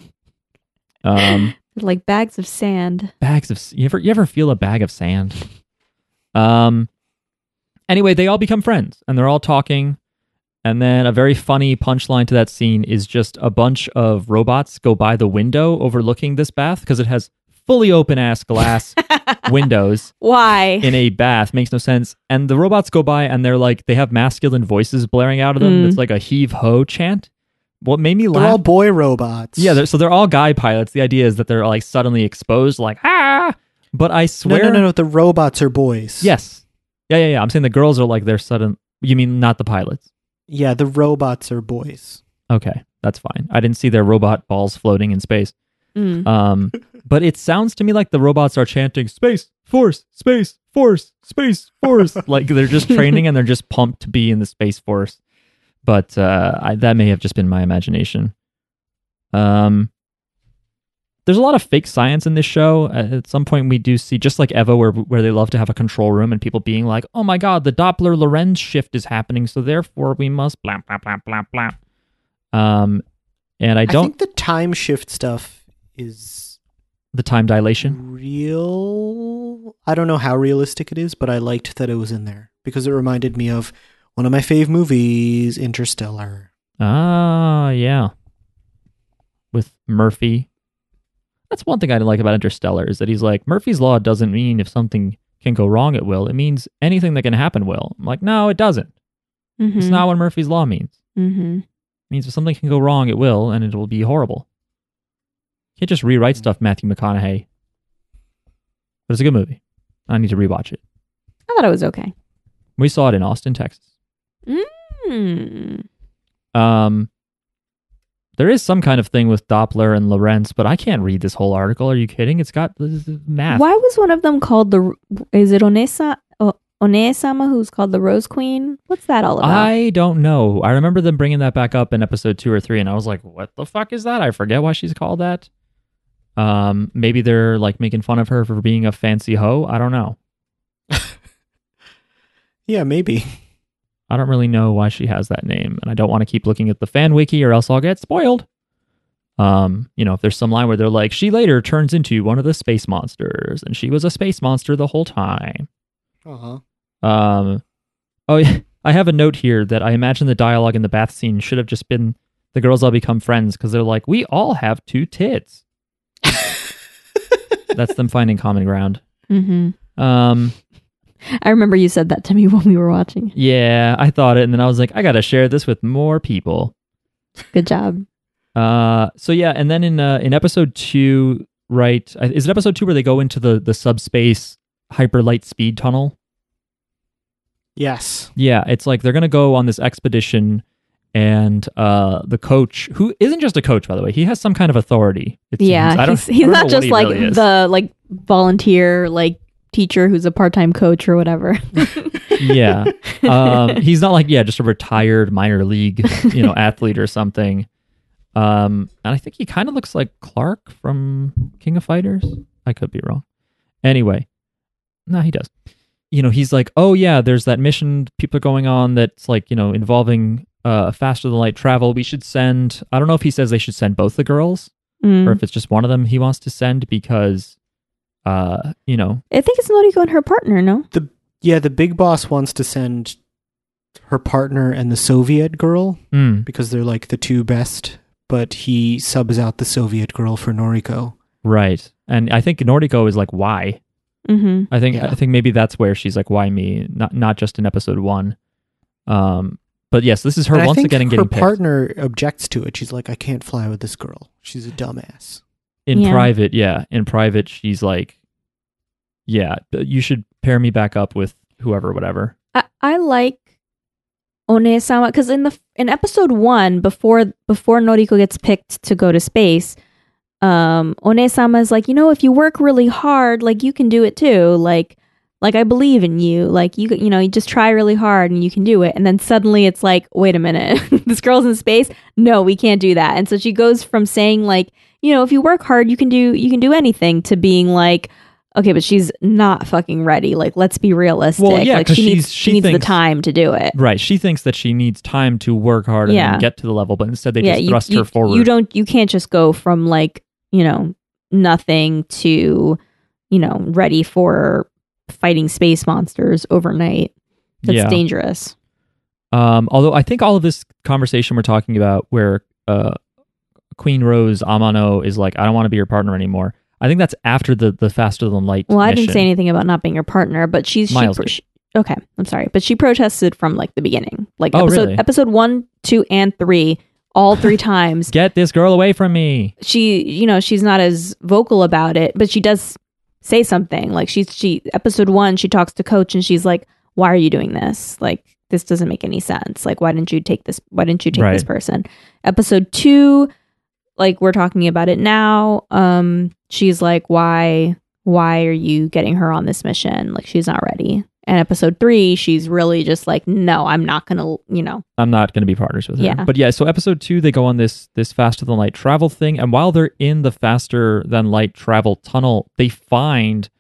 Um, like bags of sand. bags of you ever you ever feel a bag of sand? Um. Anyway, they all become friends, and they're all talking. And then a very funny punchline to that scene is just a bunch of robots go by the window overlooking this bath because it has fully open ass glass windows Why? in a bath. Makes no sense. And the robots go by and they're like, they have masculine voices blaring out of them. Mm. It's like a heave ho chant. What made me laugh? they're all boy robots. yeah, they're, so they're all guy pilots. The idea is that they're like suddenly exposed, like, ah. But I no, swear. no, no, no. The robots are boys. Yes. Yeah, yeah, yeah. I'm saying the girls are like they're sudden. You mean not the pilots? Yeah, the robots are boys. Okay, that's fine. I didn't see their robot balls floating in space. Mm. Um, but it sounds to me like the robots are chanting "Space Force, Space Force, Space Force." like they're just training and they're just pumped to be in the Space Force. But uh, I, that may have just been my imagination. Um, there's a lot of fake science in this show. Uh, At some point, we do see just like Eva, where where they love to have a control room and people being like, "Oh my God, the Doppler Lorentz shift is happening, so therefore we must blah blah blah blah blah." Um, and I I, don't think the time shift stuff is the time dilation. real. I don't know how realistic it is, but I liked that it was in there because it reminded me of one of my fave movies, Interstellar. Ah, yeah. With Murphy. That's one thing I like about Interstellar is that he's like, Murphy's Law doesn't mean if something can go wrong, it will. It means anything that can happen will. I'm like, no, it doesn't. Mm-hmm. It's not what Murphy's Law means. Mm-hmm. It means if something can go wrong, it will, and it will be horrible. You can't just rewrite stuff, Matthew McConaughey. But it's a good movie. I need to rewatch it. I thought it was okay. We saw it in Austin, Texas. Hmm. Um, there is some kind of thing with Doppler and Lorentz, but I can't read this whole article. Are you kidding? It's got this is math. Why was one of them called the? Is it Onesa? Oh, Onee-sama, who's called the Rose Queen. What's that all about? I don't know. I remember them bringing that back up in episode two or three, and I was like, "What the fuck is that?" I forget why she's called that. Um, maybe they're like making fun of her for being a fancy hoe. I don't know. Yeah, maybe. I don't really know why she has that name, and I don't want to keep looking at the fan wiki, or else I'll get spoiled. Um, you know, if there's some line where they're like, "She later turns into one of the space monsters, and she was a space monster the whole time." Uh-huh. Um, oh, yeah. I have a note here that I imagine the dialogue in the bath scene should have just been the girls all become friends because they're like, we all have two tits. That's them finding common ground. hmm Um, I remember you said that to me when we were watching. yeah, I thought it, and then I was like, I gotta share this with more people. Good job. Uh, so yeah, and then in uh, in episode two, right? Is it episode two where they go into the the subspace hyper light speed tunnel? Yes. Yeah, it's like they're gonna go on this expedition, and uh, the coach, who isn't just a coach by the way, he has some kind of authority. It seems. Yeah, I don't, he's, I he's don't not what just like really the like volunteer like teacher who's a part-time coach or whatever. yeah, um, he's not like yeah, just a retired minor league you know athlete or something. Um, and I think he kind of looks like Clark from King of Fighters. I could be wrong. Anyway, no, he does. You know, he's like, oh yeah, there's that mission people are going on that's like you know involving uh faster than light travel. We should send. I don't know if he says they should send both the girls Mm. or if it's just one of them he wants to send because, uh, you know, I think it's Noriko and her partner. No. The Yeah, the big boss wants to send her partner and the Soviet girl mm, because they're like the two best, but he subs out the Soviet girl for Noriko. right. And I think Noriko is like, why? hmm I think Yeah. I think maybe that's where she's like, why me? Not not just in episode one. Um, but yes, this is her And once again her getting picked partner objects to it. She's like, I can't fly with this girl. She's a dumbass. In Yeah. private. Yeah, in private, she's like, yeah, you should pair me back up with whoever, whatever. I, I like Onee-sama because in the in episode one before before Noriko gets picked to go to space, um, Onee-sama is like, you know, if you work really hard, like you can do it too. Like, like I believe in you. Like you, you know, you just try really hard and you can do it. And then suddenly it's like, wait a minute, this girl's in space. No, we can't do that. And so she goes from saying like, you know, if you work hard, you can do you can do anything to being like. Okay, but she's not fucking ready. Like, let's be realistic. Well, yeah, like she she's- needs she she needs the time to do it. Right. She thinks that she needs time to work hard and Yeah. get to the level, but instead they yeah, just you, thrust you, her forward. you don't you can't just go from like, you know, nothing to, you know, ready for fighting space monsters overnight. That's Yeah. dangerous. Um, although I think all of this conversation we're talking about, where uh, Queen Rose Amano is like, I don't want to be your partner anymore. I think that's after the the faster than light. Well, I didn't mission. say anything about not being your partner, but she's she, Miles pro- she- okay. I'm sorry, but she protested from like the beginning, like Oh, episode really? episode one, two, and three, all three times. Get this girl away from me. she you know she's not as vocal about it but she does say something like she's she episode one she talks to coach and she's like why are you doing this like this doesn't make any sense like why didn't you take this why didn't you take this person episode two like we're talking about it now um she's like why why are you getting her on this mission like she's not ready and episode three she's really just like no i'm not gonna you know I'm not going to be partners with her. Yeah. But yeah, so episode two, they go on this this faster than light travel thing, and while they're in the faster than light travel tunnel, they find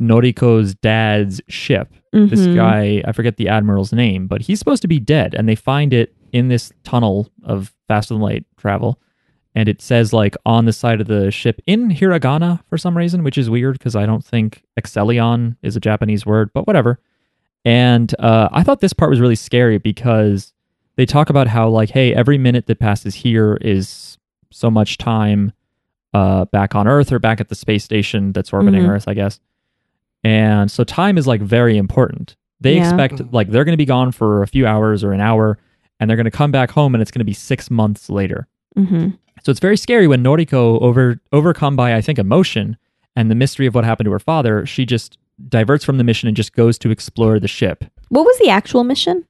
Noriko's dad's ship. This mhm. guy, I forget the admiral's name, but he's supposed to be dead, and they find it in this tunnel of faster than light travel. And it says like on the side of the ship in hiragana for some reason, which is weird because I don't think Exelion is a Japanese word, but whatever. And uh, I thought this part was really scary because they talk about how like, hey, every minute that passes here is so much time uh, back on Earth or back at the space station that's orbiting Mhm. Earth, I guess. And so time is like very important. They Yeah. expect like they're going to be gone for a few hours or an hour, and they're going to come back home, and it's going to be six months later. Mhm. So it's very scary when Noriko, over overcome by I think emotion and the mystery of what happened to her father, she just diverts from the mission and just goes to explore the ship. what was the actual mission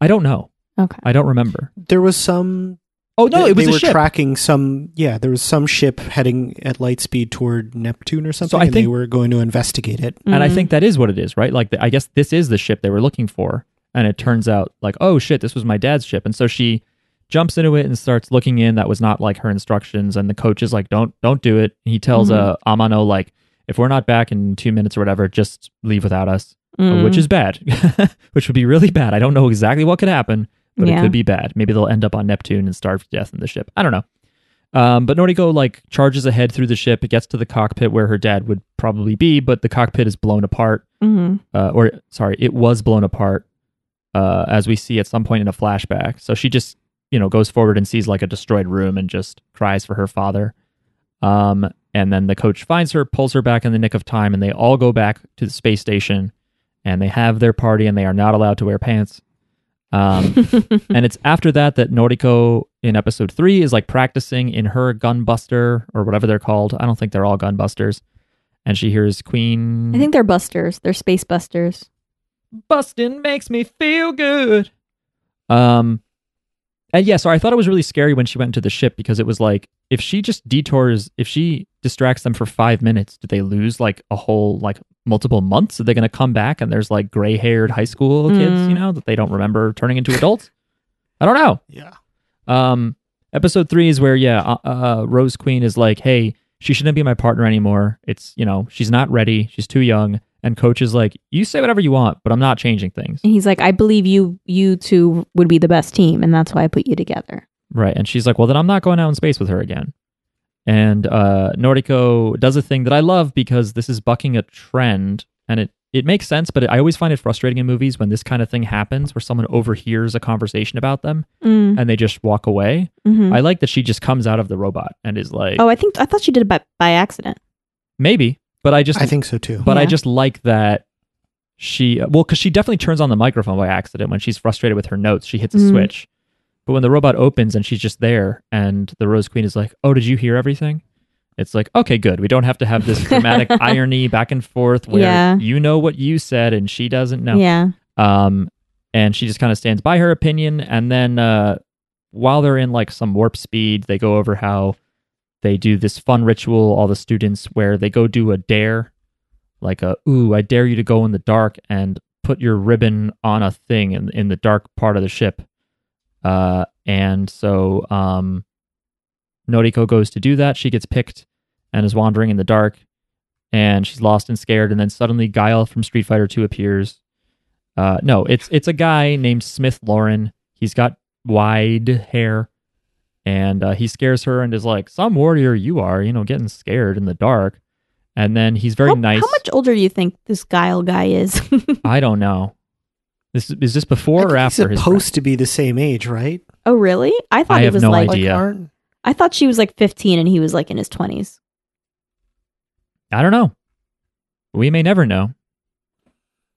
I don't know. okay I don't remember. There was some Oh no, they, it was they a were ship. tracking some. Yeah, there was some ship heading at light speed toward Neptune or something, so I and they think- were going to investigate it. and I Mhm. think that is what it is, right? Like, the, I guess this is the ship they were looking for, and it turns out like, oh shit, this was my dad's ship, and so she jumps into it and starts looking in. That was not like her instructions, and the coach is like, don't don't do it. He tells uh, Amano like, if we're not back in two minutes or whatever, just leave without us, Mm. which is bad, which would be really bad. I don't know exactly what could happen, but Yeah. it could be bad. Maybe they'll end up on Neptune and starve to death in the ship. I don't know. Um, but Noriko like charges ahead through the ship. It gets to the cockpit where her dad would probably be, but the cockpit is blown apart. Mhm. Uh, or sorry, it was blown apart. Uh, as we see at some point in a flashback. So she just you know goes forward and sees like a destroyed room and just cries for her father. Um, and then the coach finds her, pulls her back in the nick of time, and they all go back to the space station, and they have their party, and they are not allowed to wear pants. Um, and it's after that that Noriko in episode three is like practicing in her gunbuster or whatever they're called. I don't think they're all gunbusters. And she hears Queen. I think they're busters. They're space busters. busting makes me feel good. Um, and yeah, so I thought it was really scary when she went into the ship because it was like if she just detours, if she distracts them for five minutes, do they lose like a whole like multiple months? Are they going to come back and there's like gray haired high school kids, Mm. you know, that they don't remember turning into adults? I don't know. Yeah. Um, episode three is where yeah, uh, uh, Rose Queen is like, hey, she shouldn't be my partner anymore. It's you know she's not ready. She's too young. And coach is like, you say whatever you want, but I'm not changing things. And he's like, I believe you you two would be the best team, and that's why I put you together. Right. And she's like, well, then I'm not going out in space with her again. And uh, Noriko does a thing that I love because this is bucking a trend and it, it makes sense, but I always find it frustrating in movies when this kind of thing happens where someone overhears a conversation about them Mm. and they just walk away. Mhm. I like that she just comes out of the robot and is like, Oh, I think I thought she did it by, by accident. maybe, but I just, I think so too. but I just like that she, well, because she definitely turns on the microphone by accident when she's frustrated with her notes. She hits a Mhm. switch. But when the robot opens and she's just there, and the Rose Queen is like, "Oh, did you hear everything?" It's like, okay, good. We don't have to have this dramatic irony back and forth where Yeah. you know what you said and she doesn't know. Yeah. Um, and she just kind of stands by her opinion. And then uh, while they're in like some warp speed, they go over how they do this fun ritual, all the students, where they go do a dare, like a ooh, I dare you to go in the dark and put your ribbon on a thing in in the dark part of the ship. Uh, and so um, Noriko goes to do that. She gets picked and is wandering in the dark, and she's lost and scared. And then suddenly, Guile from Street Fighter Two appears. Uh, no, it's it's a guy named Smith Toren. He's got wide hair, and uh, he scares her and is like, "Some warrior you are, you know, getting scared in the dark." And then he's very how, nice. How much older do you think this Guile guy is? I don't know. This is this before or after he's his supposed to be the same age, right? oh, really? I thought I he have was no like idea. Like, aren't I thought she was like 15 and he was like in his 20s. I don't know. We may never know.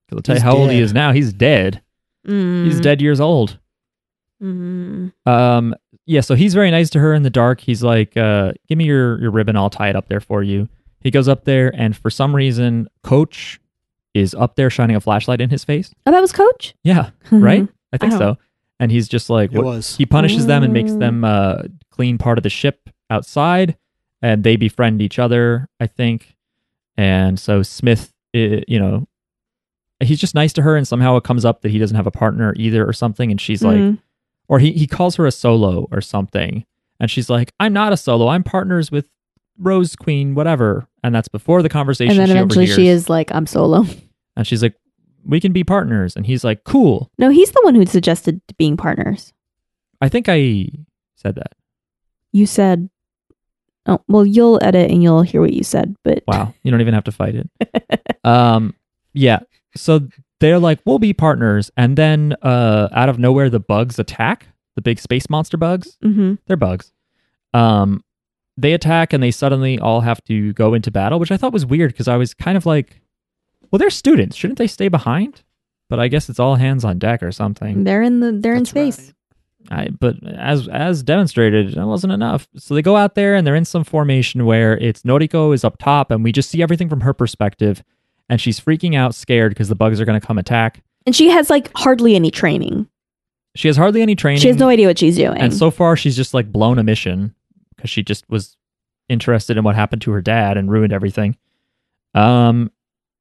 'Cause I'll tell He's you how old he is now. He's dead. Mm. He's dead years old. Mm. Um, yeah, so he's very nice to her in the dark. He's like, uh, give me your, your ribbon, I'll tie it up there for you. He goes up there, and for some reason, Coach is up there shining a flashlight in his face. Oh, that was Coach? Yeah, right? I think I so. And he's just like, it what- was? he punishes them and makes them uh, clean part of the ship outside, and they befriend each other, I think. And so Smith, i- you know, he's just nice to her, and somehow it comes up that he doesn't have a partner either or something, and she's like, Mhm. Or he, he calls her a solo or something. And she's like, I'm not a solo. I'm partners with Rose Queen, whatever. And that's before the conversation. and then she eventually she is like, I'm solo. And she's like, we can be partners. And he's like, cool. No, he's the one who suggested being partners. I think I said that. You said, oh, well, you'll edit and you'll hear what you said, but Wow. You don't even have to fight it. um, yeah. So they're like, we'll be partners. And then uh, out of nowhere, the bugs attack the big space monster bugs. Mhm. They're bugs. Um, they attack and they suddenly all have to go into battle, which I thought was weird because I was kind of like, well, they're students. Shouldn't they stay behind? But I guess it's all hands on deck or something. they're in the they're in space. right. I, but as as demonstrated, that wasn't enough. So they go out there and they're in some formation where it's Noriko is up top, and we just see everything from her perspective, and she's freaking out, scared because the bugs are going to come attack. And she has like hardly any training. she has hardly any training. She has no idea what she's doing. And so far, she's just like blown a mission because she just was interested in what happened to her dad and ruined everything. Um,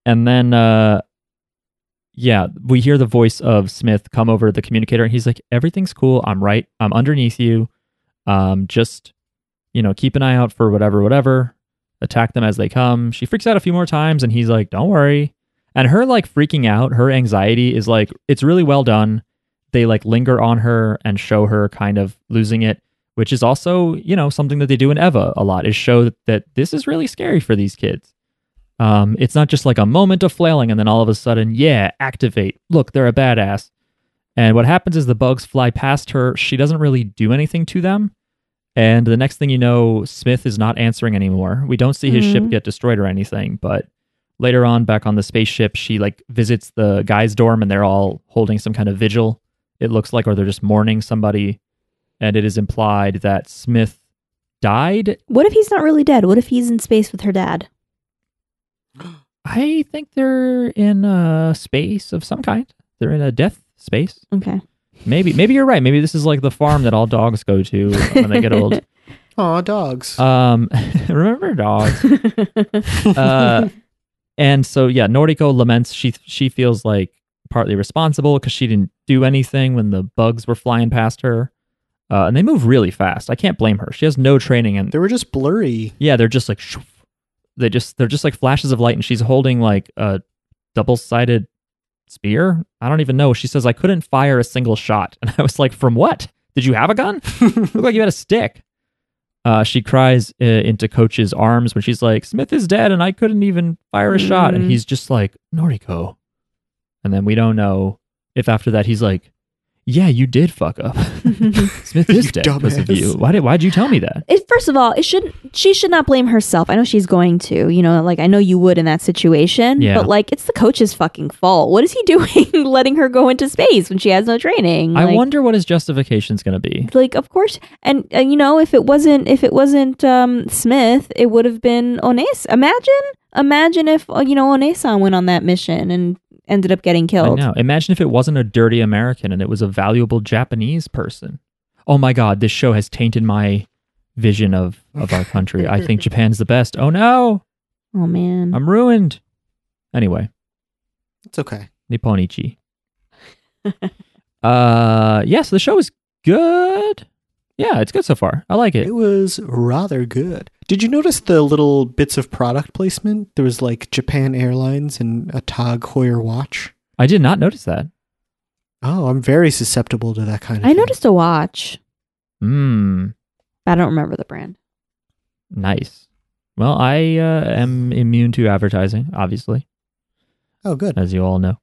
and then, uh, yeah, we hear the voice of Smith come over the communicator, and he's like, "Everything's cool. I'm right. I'm underneath you. Um, just you know, keep an eye out for whatever, whatever. Attack them as they come." She freaks out a few more times, and he's like, "Don't worry." And her like freaking out, her anxiety is like it's really well done. They like linger on her and show her kind of losing it, which is also you know something that they do in Eva a lot is show that, that this is really scary for these kids. Um, it's not just like a moment of flailing and then all of a sudden, yeah, activate. Look, they're a badass. And what happens is the bugs fly past her. She doesn't really do anything to them. And the next thing you know, Smith is not answering anymore. We don't see his ship Mhm. get destroyed or anything, but later on back on the spaceship, she like visits the guy's dorm and they're all holding some kind of vigil. It looks like or they're just mourning somebody and it is implied that Smith died. what if he's not really dead? What if he's in space with her dad? I think they're in a space of some kind. They're in a death space. Okay. Maybe maybe you're right. Maybe this is like the farm that all dogs go to when they get old. Aw, dogs. Um, remember dogs? Uh, and so yeah, Noriko laments she she feels like partly responsible because she didn't do anything when the bugs were flying past her. Uh, and they move really fast. I can't blame her. She has no training, and they were just blurry. yeah, they're just like shoof. they just they're just like flashes of light, and she's holding like a double sided spear. I don't even know. She says I couldn't fire a single shot, and I was like, from what? Did you have a gun? Look like you had a stick. Uh, she cries uh, into Coach's arms when she's like, Smith is dead, and I couldn't even fire a shot. And Mm. he's just like, Noriko. And then we don't know if after that he's like, Yeah, you did fuck up. Smith is You dead because of you. Why did why'd you tell me that? it, first of all, it should she should not blame herself. I know she's going to, you know, like I know you would in that situation, Yeah. but like it's the coach's fucking fault. What is he doing letting her go into space when she has no training? I Like- wonder what his justification's gonna be. like of course and, and you know if it wasn't if it wasn't um smith it would have been ones imagine imagine if uh, you know Onee-san went on that mission and ended up getting killed. I killed know. Imagine if it wasn't a dirty American and it was a valuable Japanese person. Oh my god, this show has tainted my vision of, of our country. I think Japan's the best. Oh no, oh man I'm ruined. Anyway, It's okay. Nipponichi. uh yes, the show is good. Yeah, it's good so far. I like it. It was rather good. Did you notice the little bits of product placement? There was like Japan Airlines and a Tag Heuer watch. I did not notice that. Oh, I'm very susceptible to that kind of i thing. noticed a watch Mmm, i don't remember the brand nice. Well, I uh, am immune to advertising, obviously. Oh, good. as you all know.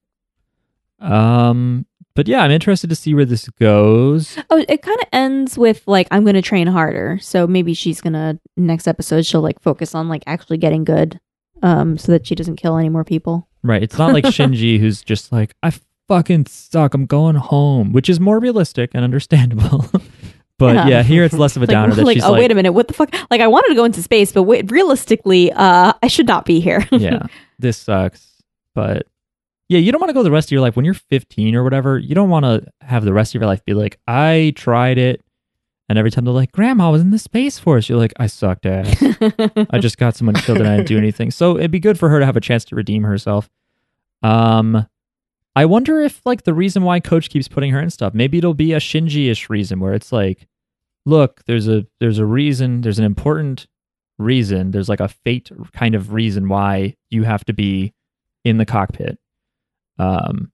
Um, but yeah, I'm interested to see where this goes. oh it kind of ends with like i'm gonna train harder so maybe she's gonna next episode she'll like focus on like actually getting good um so that she doesn't kill any more people Right? It's not like Shinji who's just like, I fucking suck. I'm going home, which is more realistic and understandable. but yeah. Yeah. here it's less of a like, downer that like she's oh like, wait a minute what the fuck like i wanted to go into space but wait, realistically uh i should not be here yeah, this sucks. But yeah, you don't want to go the rest of your life when you're 15 or whatever. You don't want to have the rest of your life be like, I tried it. And every time they're like, Grandma was in the Space Force, you're like, I sucked ass. I just got someone killed and I didn't do anything. So it'd be good for her to have a chance to redeem herself. Um, I wonder if like the reason why Coach keeps putting her in stuff, maybe it'll be a Shinji-ish reason where it's like, look, there's a there's a reason, there's an important reason, there's like a fate kind of reason why you have to be in the cockpit. Um,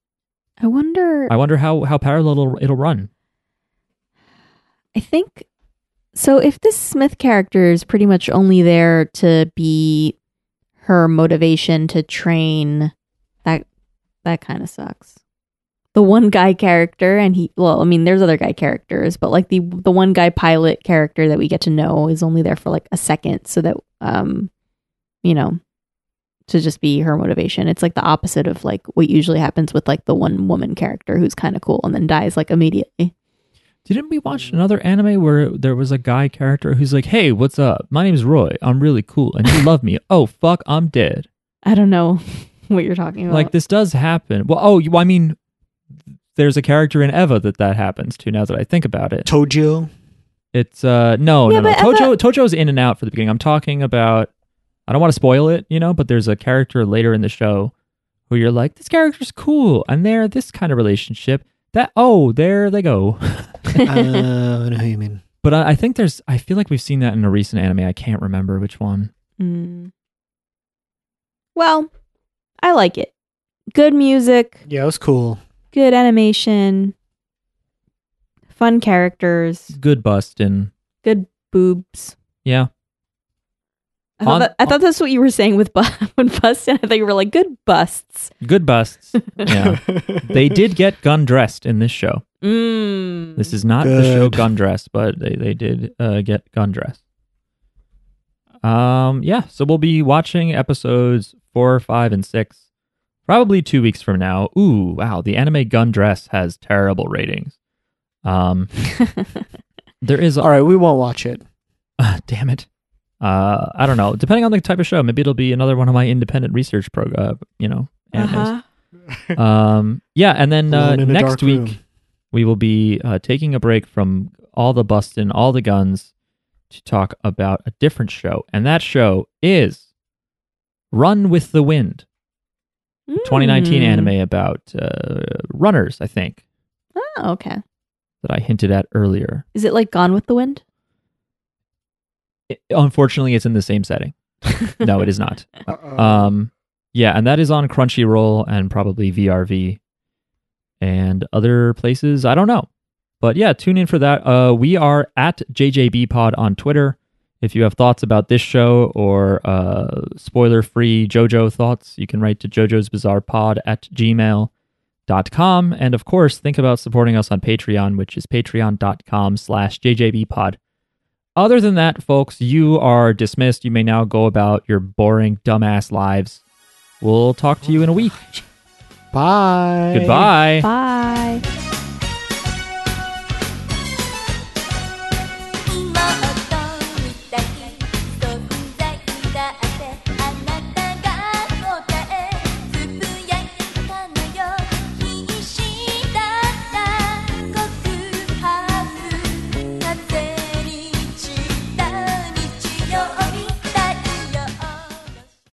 I wonder. I wonder how how parallel it'll, it'll run. I think so. If this Smith character is pretty much only there to be her motivation to train, that that kind of sucks. The one guy character, and he well, I mean, there's other guy characters, but like the the one guy pilot character that we get to know is only there for like a second, so that um, you know, to just be her motivation. It's like the opposite of like what usually happens with like the one woman character who's kind of cool and then dies like immediately. Didn't we watch another anime where there was a guy character who's like, "Hey, what's up? My name's Roy. I'm really cool, and you love me. Oh fuck, I'm dead." I don't know what you're talking about. Like this does happen. Well, oh, you, I mean, there's a character in Eva that that happens to. Now that I think about it, Tojo. it's uh no Yeah, no no. but Tojo Tojo's in and out for the beginning. I'm talking about. I don't want to spoil it, you know, but there's a character later in the show who you're like, this character's cool, and they're this kind of relationship. That oh, there they go. uh, I know who you mean. But I, I think there's. I feel like we've seen that in a recent anime. I can't remember which one. Mm. Well, I like it. Good music, Yeah, it was cool. good animation, fun characters, Good bust and good boobs. yeah. I thought, On- that, I thought that's what you were saying with bu- when bust, and I thought you were like good busts. Good busts. Yeah. they did get gun dressed in this show. Mm. This is not the show gun dressed, but they, they did uh, get gun dressed. Um, yeah, so we'll be watching episodes four, five, and six probably two weeks from now. Ooh, wow, the anime Gundress has terrible ratings. Um, there is All right, we won't watch it. Uh, damn it. Uh, I don't know. Depending on the type of show, maybe it'll be another one of my independent research program. You know, uh-huh. Um, yeah, and then uh, Alone in a next week room. we will be uh, taking a break from all the busting, all the guns, to talk about a different show, and that show is Run with the Wind, 2019 Mm. anime about uh, runners. I think Oh, okay. that I hinted at earlier. Is it like Gone with the Wind? It- unfortunately, it's in the same setting. no, it is not. Uh-oh. Um, yeah, and that is on Crunchyroll and probably VRV and other places. I don't know, but yeah, tune in for that. Uh, we are at JJB Pod on Twitter. If you have thoughts about this show or uh, spoiler-free JoJo thoughts, you can write to JoJo's Bizarre Pod at gmail.com. And of course, think about supporting us on Patreon, which is patreon.com slash JJBpod. Other than that, folks, you are dismissed. You may now go about your boring, dumbass lives. We'll talk to you in a week. Bye. Goodbye. Bye.